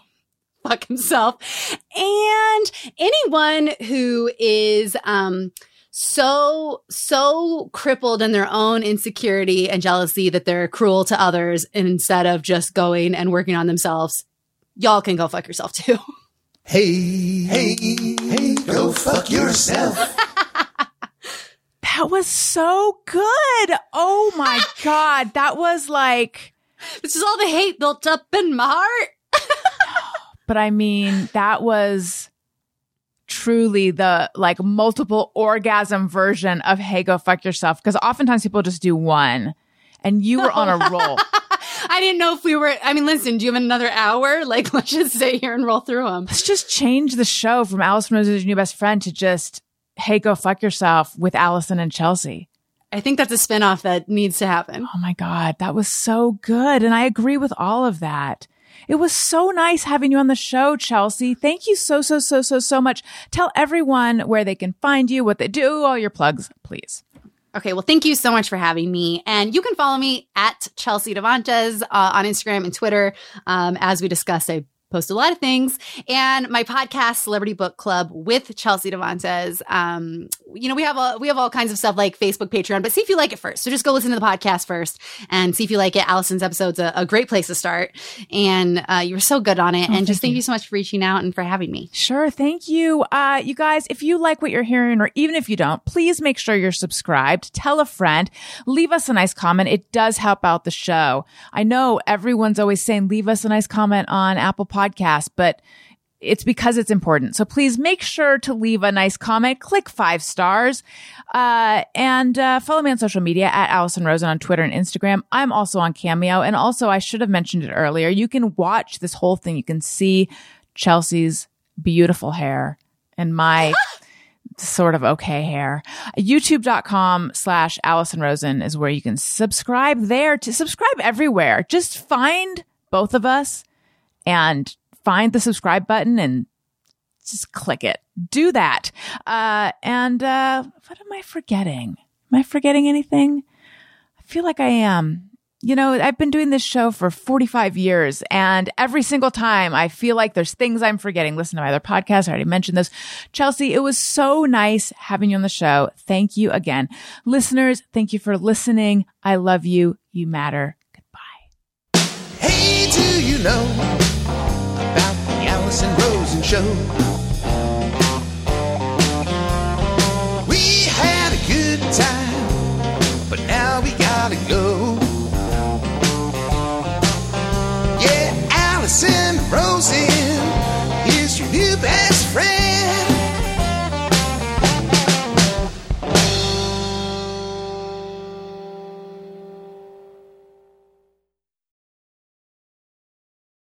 fuck himself. And anyone who is, um, so, so crippled in their own insecurity and jealousy that they're cruel to others instead of just going and working on themselves. Y'all can go fuck yourself too. Hey, hey, hey, go fuck yourself. That was so good. Oh my God. That was like, this is all the hate built up in my heart. but I mean, that was truly the like multiple orgasm version of hey, go fuck yourself. Cause oftentimes people just do one and you were on a roll. I didn't know if we were, I mean, listen, do you have another hour? Like, let's just sit here and roll through them. Let's just change the show from Allison Rose's new best friend to just hey, go fuck yourself with Allison and Chelsea. I think that's a spinoff that needs to happen. Oh my God, that was so good. And I agree with all of that. It was so nice having you on the show, Chelsea. Thank you so, so, so, so, so much. Tell everyone where they can find you, what they do, all your plugs, please. Okay, well, thank you so much for having me. And you can follow me at Chelsea Devantez uh, on Instagram and Twitter. Um, as we discussed, I post a lot of things. And my podcast, Celebrity Book Club with Chelsea Devantez. Um, you know, we have a, we have all kinds of stuff like Facebook, Patreon, but see if you like it first. So just go listen to the podcast first and see if you like it. Allison's episode's a, a great place to start. And uh, you were so good on it. and just thank you. so much for reaching out and for having me. Sure. Thank you. Uh, you guys, if you like what you're hearing, or even if you don't, please make sure you're subscribed. Tell a friend. Leave us a nice comment. It does help out the show. I know everyone's always saying, leave us a nice comment on Apple Podcasts, but it's because it's important. So please make sure to leave a nice comment, click five stars, uh, and uh, follow me on social media at Allison Rosen on Twitter and Instagram. I'm also on Cameo. And also, I should have mentioned it earlier. You can watch this whole thing. You can see Chelsea's beautiful hair and my sort of okay hair. YouTube.com slash Allison Rosen is where you can subscribe there to subscribe everywhere. Just find both of us and find the subscribe button and just click it. Do that. Uh, and uh, what am I forgetting? Am I forgetting anything? I feel like I am. You know, I've been doing this show for 45 years and every single time I feel like there's things I'm forgetting. Listen to my other podcast. I already mentioned this. Chelsea, it was so nice having you on the show. Thank you again. Listeners, thank you for listening. I love you. You matter. Goodbye. Hey, do you know Allison Rosen show. We had a good time, but now we gotta go. Yeah, Allison Rosen is your new best friend.